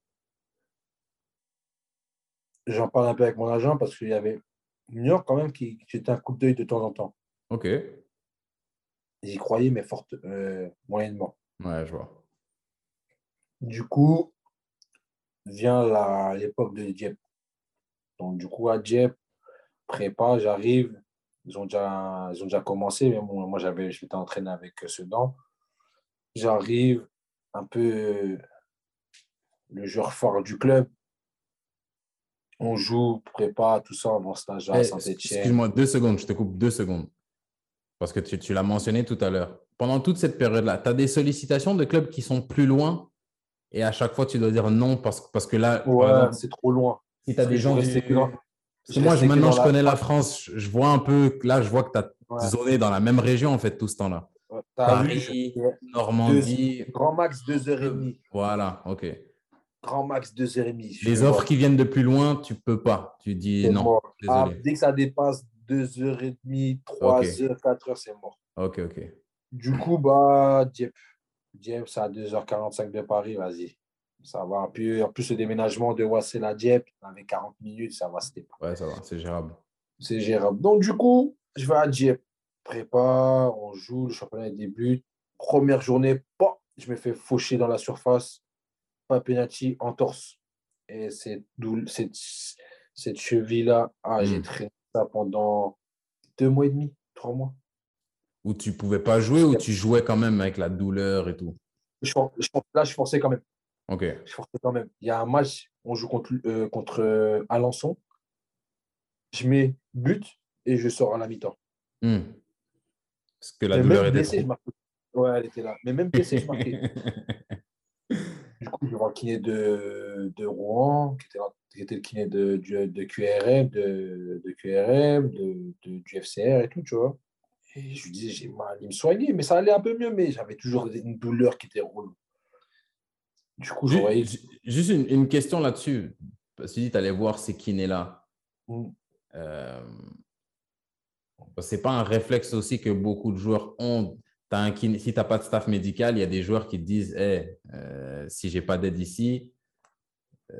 J'en parle un peu avec mon agent parce qu'il y avait New York quand même qui, qui jetait un coup d'œil de temps en temps. Ok. J'y croyais, mais forte, euh, moyennement. Ouais, je vois. Du coup, vient l'époque de Dieppe. Donc, du coup, à Dieppe, prépa, j'arrive. Ils ont déjà, ils ont déjà commencé. Mais moi, moi, j'avais, je m'étais entraîné avec Sedan. J'arrive, un peu le joueur fort du club. On joue, prépa, tout ça, mon stage à Eh, Saint-Etienne. Excuse-moi, deux secondes, je te coupe deux secondes. Parce que tu, tu l'as mentionné tout à l'heure. Pendant toute cette période-là, tu as des sollicitations de clubs qui sont plus loin et à chaque fois, tu dois dire non parce, parce que là, Ouais, c'est trop loin. si tu as des gens du... je moi, maintenant, je connais la France. Je, vois un peu, là, je vois que tu as Ouais. zoné dans la même région, en fait, tout ce temps-là. Ouais, vu, Paris, Normandie. Grand max, deux heures et demie. Voilà, ok. Grand max, deux heures et demie. Je Les fais, offres qui viennent de plus loin, tu peux pas. Tu dis non. mort. Ah, dès que ça dépasse deux heures et demie, trois Ok. heures, quatre heures, c'est mort. Ok, ok. Du coup, bah, Dieppe. Dieppe, c'est à 2h45 de Paris, vas-y. Ça va. Puis, en plus, le déménagement de Wassel à Dieppe, avait 40 minutes, ça va, c'était pas. Ouais, ça va, c'est gérable. C'est gérable. Donc, du coup, je vais à Dieppe. Prépa, on joue, le championnat débute. Première journée, pas, je me fais faucher dans la surface. Pas penalty, en torse. Et cette, cette, cette cheville-là, ah, j'ai Mm. traîné ça pendant deux mois et demi, trois mois. Où tu pouvais pas jouer ou tu jouais quand même avec la douleur et tout? Je, je là, je forçais quand même. Ok. Je forçais quand même. Il y a un match, on joue contre, euh, contre euh, Alençon. Je mets but et je sors à la mi-temps. Hmm. Parce que la Mais douleur même était blessé, je trop. marquais. Ouais, elle était là. Mais même blessé, je marquais. [laughs] Du coup, je vois le kiné de, de Rouen, qui était, là- qui était le kiné de, de QRM, de, de QRM, de, de- du FCR et tout, tu vois. Et je lui disais, j'ai mal, il me soignait, mais ça allait un peu mieux, mais j'avais toujours une douleur qui était relou. Du coup, ju- Juste une, une question là-dessus. Parce que tu dis, tu allais voir ces kinés-là. Mm. Euh, c'est pas un réflexe aussi que beaucoup de joueurs ont. Un kiné- si tu n'as pas de staff médical, il y a des joueurs qui te disent Hey, euh, si j'ai pas d'aide ici, euh,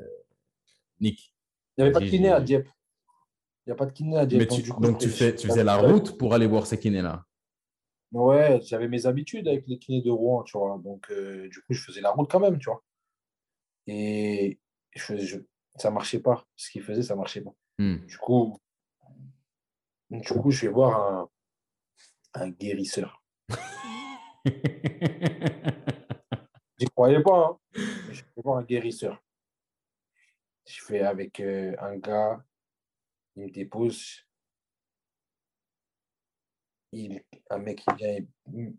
Nick. Il n'y avait pas de kiné à Dieppe. Il n'y a pas de kiné à. Mais donc tu, donc tu, fais, tu faisais la route pour aller voir ces kinés-là? Ouais, j'avais mes habitudes avec les kinés de Rouen, tu vois. Donc, euh, du coup, je faisais la route quand même, tu vois. Et je faisais- je- ça marchait pas. Ce qu'il faisait, ça marchait pas. Hmm. Du coup, du coup je vais voir un, un guérisseur. [laughs] J'y croyais pas, hein. Je vais voir un guérisseur. Je fais avec euh, un gars, il me dépose. Il, un mec qui vient, il,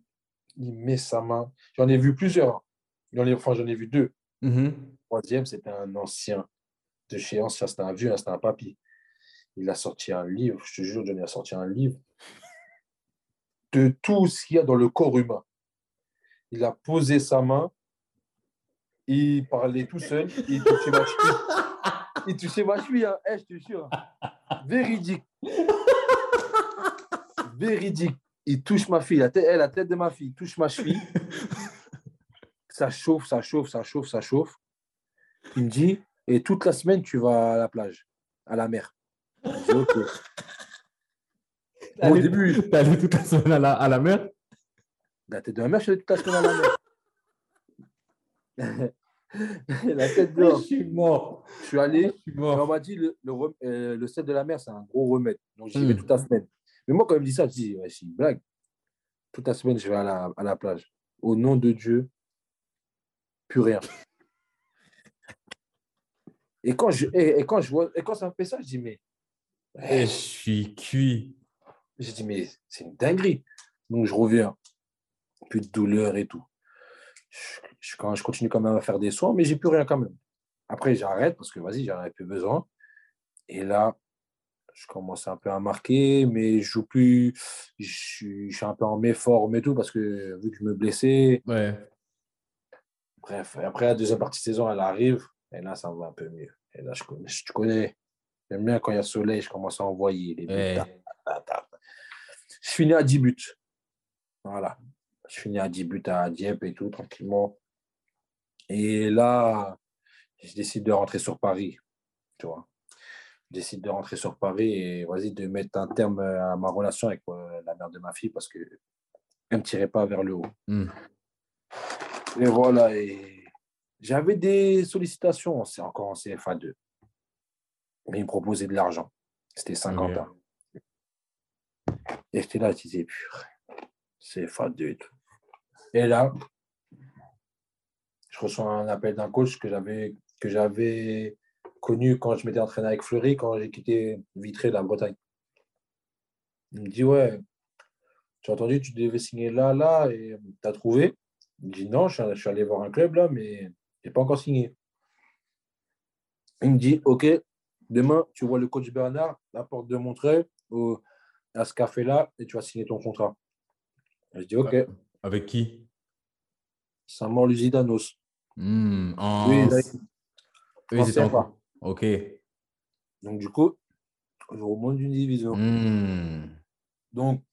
il met sa main. J'en ai vu plusieurs. J'en ai, enfin, j'en ai vu deux. Mhm. troisième, c'était un ancien de chez ancien, c'était un vieux, hein, c'était un papy. Il a sorti un livre, je te jure, Johnny a sorti un livre de tout ce qu'il y a dans le corps humain. Il a posé sa main, il parlait tout seul, il touchait ma cheville. Il touchait ma cheville, hein. Je te jure. Véridique. Véridique. Il touche ma fille, la tête, eh, la tête de ma fille, il touche ma cheville. Ça chauffe, ça chauffe, ça chauffe, ça chauffe. Il me dit, et toute la semaine, tu vas à la plage, à la mer. Au début, T'es allé toute la semaine à la, à la mer? La tête de la mer, je suis allé toute la semaine à la mer. [laughs] la tête dehors. Je suis mort. Je suis allé, Je suis et on mort. m'a dit, le, le, euh, le sel de la mer, c'est un gros remède. Donc, j'y vais Hmm. toute la semaine. Mais moi, quand il me dit ça, je dis, ouais, c'est une blague. Toute la semaine, je vais à la, à la plage. Au nom de Dieu, plus rien. [laughs] Et quand, je, et, et quand, je vois, et quand ça me fait ça, je dis, mais Et je suis cuit. J'ai dit, mais c'est une dinguerie. Donc, je reviens. Plus de douleur et tout. Je, je- quand, je continue quand même à faire des soins, mais j'ai plus rien quand même. Après, j'arrête parce que, vas-y, j'en avais plus besoin. Et là, je commence un peu à marquer, mais je joue plus. Je, suis- je suis un peu en méforme et tout parce que, vu que je me blessais. Ouais. Bref, après, la deuxième partie de saison, elle arrive. Et là, ça me va un peu mieux. Et là, je connais. Tu connais. J'aime bien quand il y a soleil, je commence à envoyer les buts. Ouais. Je finis à 10 buts. Voilà. Je finis à 10 buts à Dieppe et tout, tranquillement. Et là, je décide de rentrer sur Paris. Tu vois. Je décide de rentrer sur Paris et vas-y, de mettre un terme à ma relation avec euh, la mère de ma fille parce que elle me tirait pas vers le haut. Hmm. Et voilà. Et j'avais des sollicitations, c'est encore en CFA2. Mais ils me proposaient de l'argent. C'était 50 Ok. ans. Et j'étais là, je disais, purée, CFA2 et tout. Et là, je reçois un appel d'un coach que j'avais que j'avais connu quand je m'étais entraîné avec Fleury, quand j'ai quitté Vitré, la Bretagne. Il me dit, ouais, tu as entendu, tu devais signer là, là, et tu as trouvé Je dis, non, je suis, allé voir un club là, mais je n'ai pas encore signé. Il me dit, OK, demain, tu vois le coach Bernard, la porte de Montreuil, au, à ce café-là, et tu vas signer ton contrat. Je dis, OK, Avec qui? Saint-Maur Hmm, en... Oui, ils en- CFA. Ok. Donc, du coup, je remonte d'une division. Hmm. Donc,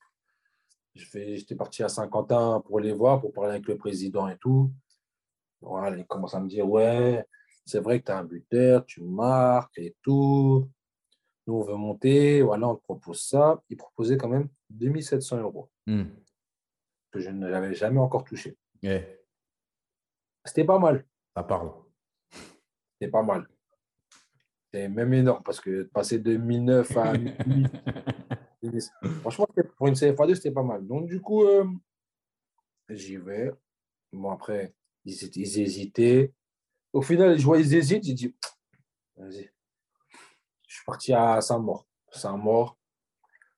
j'étais parti à Saint-Quentin pour les voir, pour parler avec le président et tout. Voilà, il commence à me dire, ouais, c'est vrai que tu as un buteur, tu marques et tout. Nous, on veut monter, voilà, on te propose ça. Il proposait quand même 2700 euros, Hmm. que je n'avais jamais encore touché. C'était pas mal, ça parle. c'était pas mal. C'était même énorme, parce que passer de 1009 à 1000, [laughs] Franchement, pour une CFA2, c'était pas mal. Donc, du coup, euh, j'y vais. Bon, après, ils, hésitaient. Au final, je vois, ils hésitent. J'ai dit, vas-y. Je suis parti à Saint-Maur. Saint-Maur.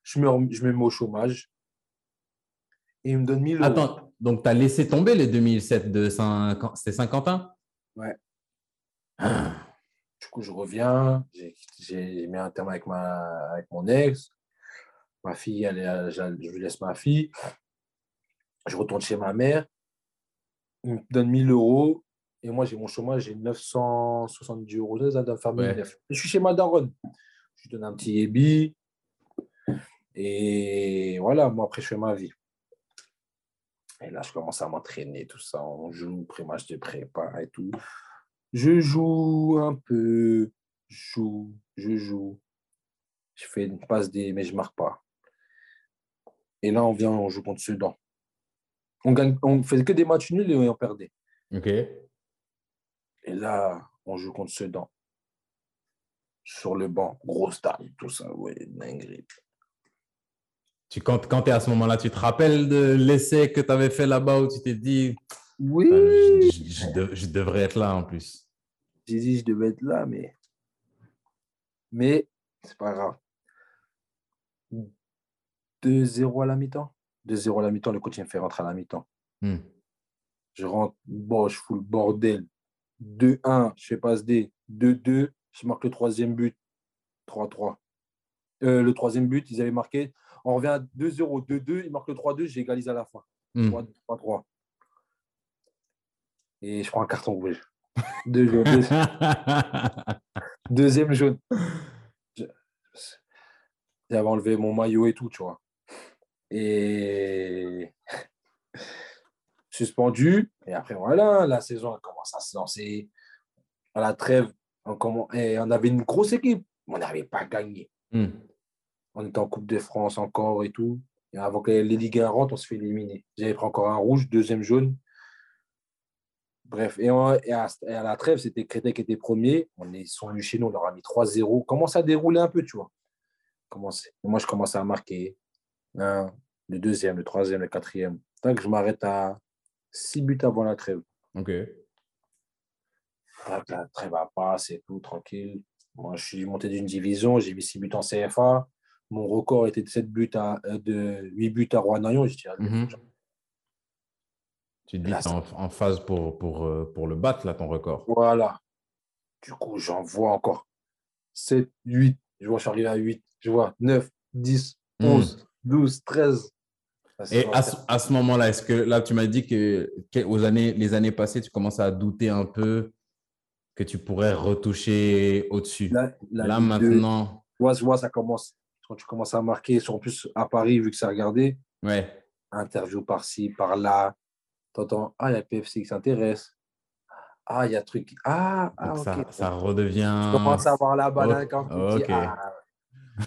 Je me, je me mets au chômage. Et ils me donnent 1000 euros. Attends, donc tu as laissé tomber les 2007 de Saint-Quentin Ouais. Ah. Du coup, je reviens. J'ai mis un terme avec, ma, avec mon ex. Ma fille, elle je lui laisse ma fille. Je retourne chez ma mère. Il me donne 1000 euros. Et moi, j'ai mon chômage, j'ai 970 euros. Ça doit faire Ouais. 1009. Je suis chez ma daronne. Je lui donne un petit ébi. Et voilà, moi, après, je fais ma vie. Et là, je commence à m'entraîner, tout ça. On joue, pré-match de prépa et tout. Je joue un peu, je joue, je joue. Je fais une passe des, mais je marque pas. Et là, on vient, on joue contre Sedan. On gagne, on faisait que des matchs nuls et on perdait. Ok. Et là, on joue contre Sedan. Sur le banc, gros stade, tout ça, ouais, dinguerie. Tu, quand quand tu es à ce moment-là, tu te rappelles de l'essai que tu avais fait là-bas où tu t'es dit Oui, je, je- je dev- je devrais être là en plus. j'ai dit, je devais être là, mais. Mais, c'est pas grave. 2-0 à la mi-temps. 2-0 à la mi-temps, le coach me fait rentrer à la mi-temps. Hmm. Je rentre, bon, je fous le bordel. 2-1, je fais passe D. 2-2, je marque le troisième but. 3-3. Euh, le troisième but, ils avaient marqué. On revient à 2-0, 2-2, ils marquent le 3-2, j'égalise à la fin. Hmm. 3-3. Et je prends un carton rouge. Deux jaunes, deux- [laughs] Deuxième jaune. J'avais enlevé mon maillot et tout, tu vois. Et [laughs] suspendu. Et après, voilà, la saison elle commence à se lancer. À la trêve, on, et on avait une grosse équipe. mais On n'avait pas gagné. Hmm. On était en Coupe de France encore et tout. Et avant que les Ligue 1 rentrent, on se fait éliminer. J'avais pris encore un rouge, deuxième jaune. Bref, et, on- et à, et à la trêve, c'était Créteil qui était premier. On est, ils sont venus chez nous, on leur a mis 3-0. Commence à dérouler un peu, tu vois? Et moi, je commence à marquer. Le deuxième, le troisième, le quatrième. Tant que je m'arrête à 6 buts avant la trêve. Ok. La trêve à passe et tout, tranquille. Moi, je suis monté d'une division, j'ai mis 6 buts en CFA. Mon record était de 7 buts à, euh, de 8 buts à Rouen-Nayon. Je dis, allez, Mhm. Tu te dis que en, en phase pour, pour, euh, pour le battre, là, ton record. Voilà. Du coup, j'en vois encore 7, 8. Je vois, je suis arrivé à 8. Je vois 9, 10, Hmm. 11, 12, 13. La Et à ce, à ce moment-là, est-ce que là, tu m'as dit que, que aux années, les années passées, tu commençais à douter un peu que tu pourrais retoucher au-dessus. Là, Ligue 2, maintenant, vois, tu vois, ça commence. Quand tu commences à marquer, sur- en plus à Paris, vu que ça a regardé, ouais. interview par-ci, par-là. T'entends, ah, il y a PFC qui s'intéresse. Ah, il y a truc. Ah, ah ça, ça redevient. Tu commences à avoir la balle Ok. hein, quand tu dis, Ok. ah,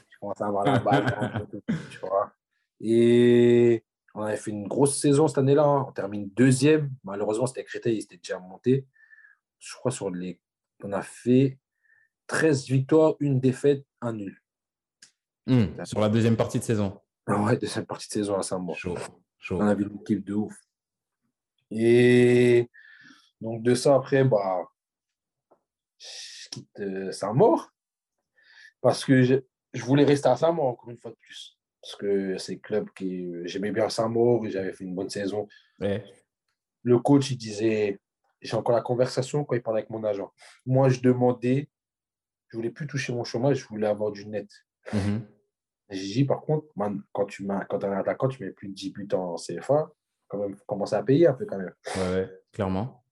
tu commences à avoir la balle. hein, [laughs] tu vois. Et on avait fait une grosse saison cette année-là. hein. On termine deuxième. Malheureusement, c'était Créteil, ils étaient déjà montés. Je crois sur les. On a fait 13 victoires, une défaite, un nul. Hmm, sur la deuxième partie de saison. Ouais, deuxième partie de saison à Saint-Bon. Chaud. Chaud. On avait une équipe de ouf. Et donc de ça, après, bah, je quitte euh, Saint-Maur parce que je, je voulais rester à Saint-Maur encore une fois de plus. Parce que c'est club qui. J'aimais bien Saint-Maur, j'avais fait une bonne saison. Ouais. Le coach, il disait. J'ai encore la conversation quand il parlait avec mon agent. Moi, je demandais. Je voulais plus toucher mon chômage, je voulais avoir du net. Mhm. Dit, par contre, man, quand tu m'as, quand es un attaquant, tu mets plus de 10 buts en CFA, quand même, faut commencer à payer un peu quand même. Ouais, ouais, clairement.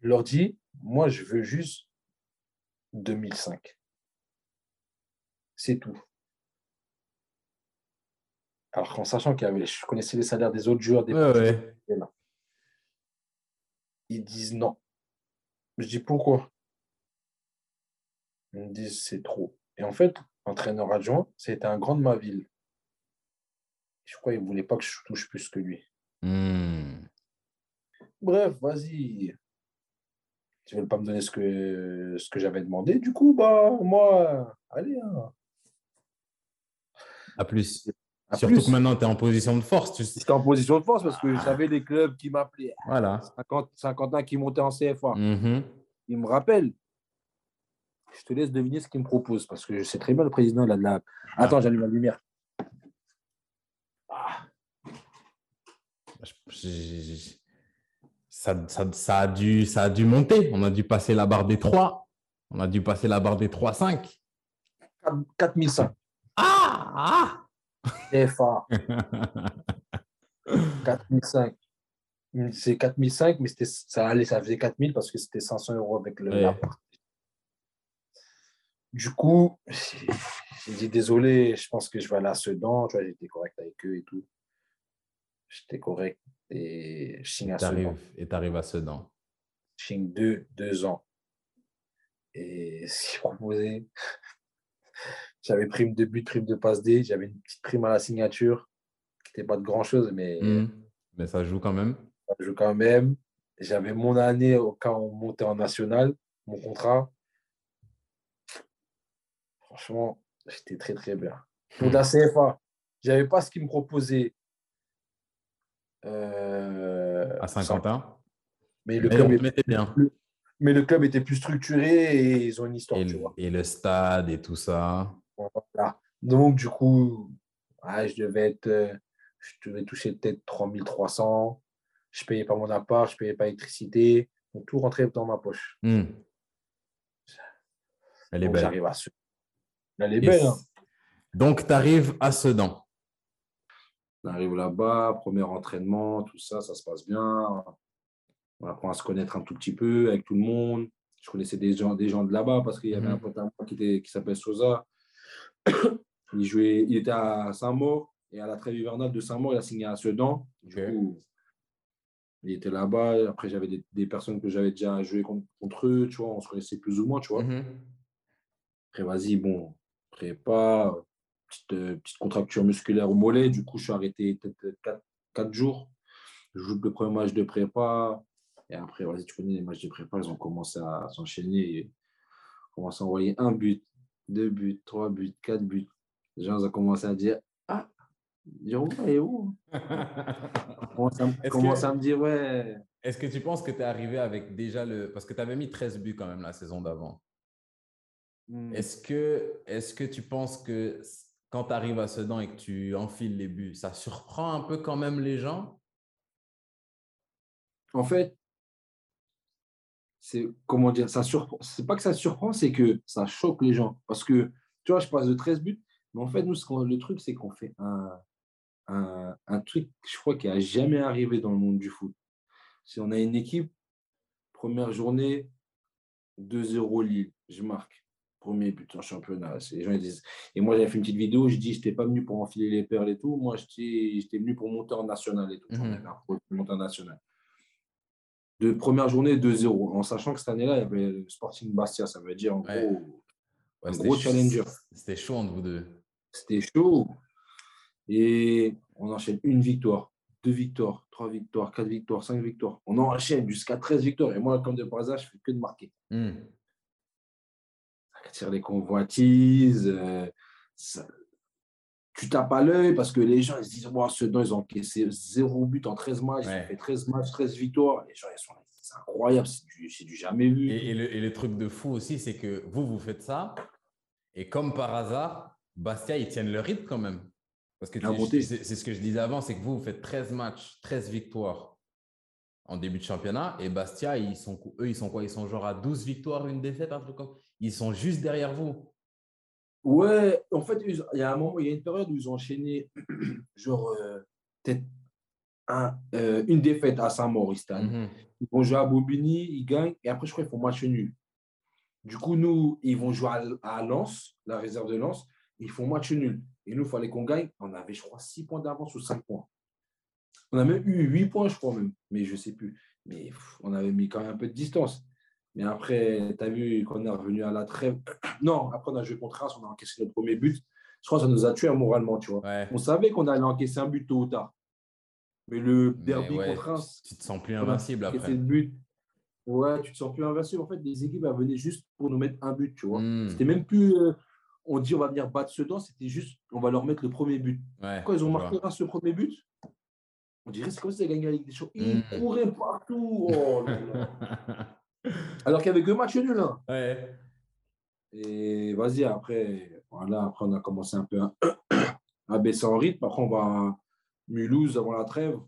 Je leur dis, moi, je veux juste 2005. C'est tout. Alors qu'en sachant qu'il y avait, je connaissais les salaires des autres joueurs, des Ouais, ouais. ils disent non. Je dis pourquoi? Ils me disent c'est trop. Et en fait, entraîneur adjoint, c'était un grand de ma ville. Je crois qu'il ne voulait pas que je touche plus que lui. Hmm. Bref, vas-y. Tu ne veux pas me donner ce que, ce que j'avais demandé? Du coup, bah, moi, allez. hein. À plus. À Surtout plus. que maintenant, tu es en position de force. Tu... J'étais en position de force parce que j'avais les clubs qui m'appelaient. Voilà. 50 Saint-Quentin qui montait en CFA. Mhm. Il me rappelle. Je te laisse deviner ce qu'il me propose parce que je sais très bien le président. A de la... Attends, j'allume la lumière. Ah, Ça, ça, ça a dû, ça a dû monter. On a dû passer la barre des 3. On a dû passer la barre des 3-5. 4005 Ah, CFA. ah 4005. [laughs] C'est 4005, mais ça allait, ça faisait 4000 parce que c'était 500 euros avec le. Ouais. Du coup, j'ai dit désolé, je pense que je vais aller à Sedan. Tu vois, j'étais correct avec eux et tout. J'étais correct et je signe à Sedan. Et tu arrives à Sedan. Je signe deux, deux ans. Et ce qu'ils proposaient, [laughs] j'avais prime de but, prime de passe D, j'avais une petite prime à la signature qui n'était pas de grand chose, mais Mhm. Mais ça joue quand même. ça joue quand même. J'avais mon année au cas où on montait en national, mon contrat. Franchement, j'étais très très bien. Pour la CFA, je n'avais pas ce qu'ils me proposaient. euh, À Saint-Quentin. Mais le, Mais club mettait bien. mais le club était plus structuré et ils ont une histoire, Et, tu le- vois. et le stade et tout ça. Voilà. Donc, du coup, je devais être, euh, je devais toucher peut-être 3300. Je payais pas mon appart, je payais pas l'électricité. Donc, tout rentrait dans ma poche. Hmm. Elle est Donc, belle. j'arrive à ce. Elle est belle. hein. Donc, tu arrives à Sedan. On arrive là-bas, premier entraînement, tout ça, ça se passe bien. On apprend à se connaître un tout petit peu avec tout le monde. Je connaissais des gens, des gens de là-bas parce qu'il y avait Mhm. un pote à moi qui, était- qui s'appelle Sosa. [coughs] il, jouait, il était à Saint-Maur et à la trêve hivernale de Saint-Maur, il a signé à Sedan. Du coup, il était là-bas. Après, j'avais des, des personnes que j'avais déjà joué contre, contre eux, tu vois, on se connaissait plus ou moins, tu vois. Mhm. Après, vas-y, bon, prépa, petite, euh, petite contracture musculaire au mollet. Du coup, je suis arrêté peut-être 4, jours. Je joue le premier match de prépa. Et après, vas-y, tu connais les matchs de prépa, ils ont commencé à s'enchaîner. et On commencé à envoyer un but, deux buts, trois buts, quatre buts. Les gens ont commencé à dire Ah, dire ouais, où [laughs] commencé à, que- à me dire Ouais. Est-ce que tu penses que tu es arrivé avec déjà le. Parce que tu avais mis 13 buts quand même la saison d'avant. Hmm, Est-ce que, est que tu penses que quand tu arrives à Sedan et que tu enfiles les buts, ça surprend un peu quand même les gens? En fait, c'est comment dire, ça surprend. C'est pas que ça surprend, c'est que ça choque les gens. Parce que, tu vois, je passe de 13 buts, mais en fait, nous, ce le truc, c'est qu'on fait un, un, un truc, je crois, qui n'a jamais arrivé dans le monde du foot. Si on a une équipe, première journée, 2-0 Lille, je marque. Premier but en championnat. Les gens ils disent. Et moi, j'avais fait une petite vidéo, je dis, je n'étais pas venu pour enfiler les perles et tout. Moi, j'étais j'étais venu pour monter en national et tout. Vois, Mhm. un projet de monter en national. De première journée, 2-0. En sachant que cette année-là, il y avait le Sporting Bastia. Ça veut dire, en Ouais. gros, Ouais, Un gros ch- challenger. C'était chaud entre vous deux. c'était chaud. Et on enchaîne une victoire, deux victoires, trois victoires, quatre victoires, cinq victoires. On enchaîne jusqu'à 13 victoires. Et moi, comme de par hasard, je fais que de marquer. Hmm. Attire les convoitises. euh, ça- Tu tapes à l'œil parce que les gens ils se disent wow, Sedan, ils ont encaissé zéro but en 13 matchs. Ouais. Ils ont fait 13 matchs, 13 victoires. Les gens, ils sont c'est incroyable, c'est du, jamais vu. Et, et le, et le truc de fou aussi, c'est que vous, vous faites ça. Et comme par hasard, Bastia, ils tiennent le rythme quand même. Parce que c'est ce que je disais avant, c'est que vous, vous faites 13 matchs, 13 victoires en début de championnat. Et Bastia, ils sont, eux, ils sont quoi? Ils sont genre à 12 victoires, une défaite, un truc comme Ils sont juste derrière vous. Ouais, en fait, il y a un moment, il y a une période où ils ont enchaîné, [clears throat] genre, euh, peut-être un- euh, une défaite à Saint-Maurice. Mhm. Ils vont jouer à Bobigny, ils gagnent, et après, je crois qu'ils font match nul. Du coup, nous, ils vont jouer à, à Lens, la réserve de Lens, ils font match nul. Et nous, il fallait qu'on gagne. On avait, je crois, 6 points d'avance ou 5 points. On a même eu 8 points, je crois même, mais je ne sais plus. Mais pff, on avait mis quand même un peu de distance. Mais après, tu as vu, quand on est revenu à la trêve, [clears throat] non, après, on a joué contre Reims, on a encaissé notre premier but. Je crois que ça nous a tués moralement, tu vois. Ouais. On savait qu'on allait encaisser un but tôt ou tard. Mais le Mais derby ouais, contre Reims, tu te sens plus invincible après. le but. Ouais, tu te sens plus invincible. En fait, les équipes elles venaient juste pour nous mettre un but, tu vois. Hmm. C'était même plus, euh, on dit on va venir battre Sedan, c'était juste on va leur mettre le premier but. Ouais, Quand ils ont marqué. Reims le premier but, on dirait c'est comme si ils gagné la Ligue des Champions. Ils Mm. couraient partout. Oh là là. [laughs] Alors qu'il y avait que match nul. hein. ouais. Et vas-y, après, voilà, après, on a commencé un peu à, [clears throat] à baisser en rythme. Après, on va à Mulhouse avant la trêve.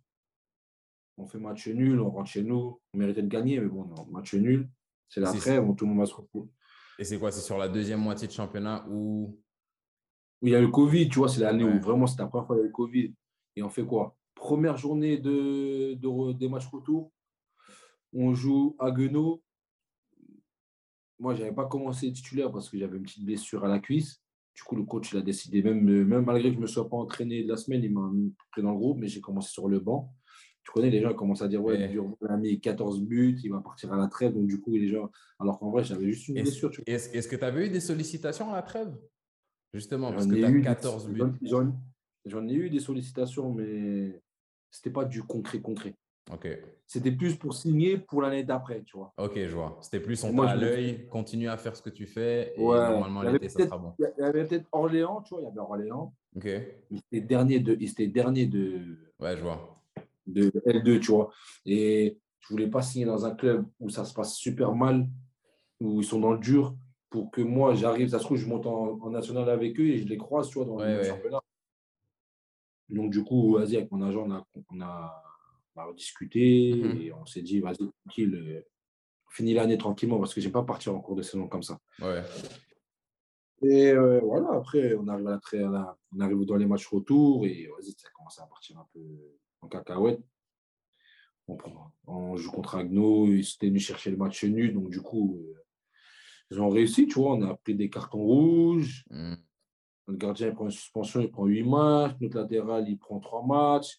On fait match nul, on rentre chez nous. On méritait de gagner, mais bon, non, match nul. C'est la trêve, on- tout le monde va se retrouver. Et c'est quoi C'est sur la deuxième moitié de championnat où. où il y a eu le Covid, tu vois, c'est l'année Ouais. où vraiment c'était la première fois qu'il y a eu le Covid. Et on fait quoi? Première journée de, de des matchs retour, on joue à Guenot. Moi, je n'avais pas commencé titulaire parce que j'avais une petite blessure à la cuisse. Du coup, le coach il a décidé, même, même malgré que je ne me sois pas entraîné de la semaine, il m'a pris dans le groupe, mais j'ai commencé sur le banc. Tu connais, les gens ils commencent à dire, ouais, il a mis 14 buts, il va partir à la trêve. Donc, du coup, les gens. Alors qu'en vrai, j'avais juste une blessure. est-ce- que tu avais eu des sollicitations à la trêve? Justement, parce que tu as eu des- 14 buts. j'en- ai eu des sollicitations, mais c'était pas du concret concret. Ok, C'était plus pour signer pour l'année d'après, tu vois. ok, je vois. C'était plus on t'a à l'œil, continue à faire ce que tu fais et Ouais. normalement l'été ça sera bon. Il y avait peut-être Orléans, tu vois, il y avait Orléans. Ok, Il était dernier de, il était dernier de, ouais, je vois. de L2, tu vois. Et je voulais pas signer dans un club où ça se passe super mal, où ils sont dans le dur, pour que moi j'arrive, ça se trouve, je monte en, en national avec eux et je les croise, tu vois, dans Ouais, le ouais. championnat. Donc, du coup, vas-y, avec mon agent, on a, on a, on a rediscuté Mhm. et on s'est dit, vas-y, tranquille, euh, finis l'année tranquillement parce que j'aime pas partir en cours de saison comme ça. Ouais. Et euh, voilà, après, on arrive, à la à la- on arrive dans les matchs retour et vas-y, ça commence à partir un peu en cacahuète. On, prend- on joue contre Agno, ils étaient venus chercher le match nul, donc du coup, euh, ils ont réussi, tu vois, on a pris des cartons rouges. Hmm. Notre gardien il prend une suspension, il prend 8 matchs. Notre latéral, il prend 3 matchs.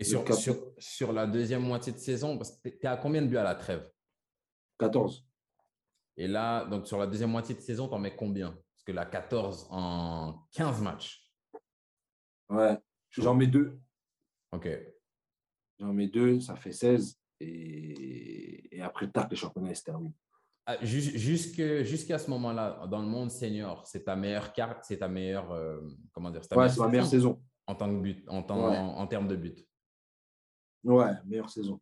Et sur, cap- sur, sur la deuxième moitié de saison, parce que tu es à combien de buts à la trêve? 14. Et là, donc sur la deuxième moitié de saison, tu en mets combien? Parce que la 14 en 15 matchs. Ouais. J'en mets deux. Ok. J'en mets deux, ça fait 16. Et, et après, tac, le championnat se termine. Ah, Jusqu'à ce moment-là, dans le monde senior, c'est ta meilleure carte, c'est ta meilleure. euh, comment dire ta Ouais, c'est ma meilleure saison. En tant que but, en, tant, Ouais. en, en termes de but. Ouais, meilleure saison.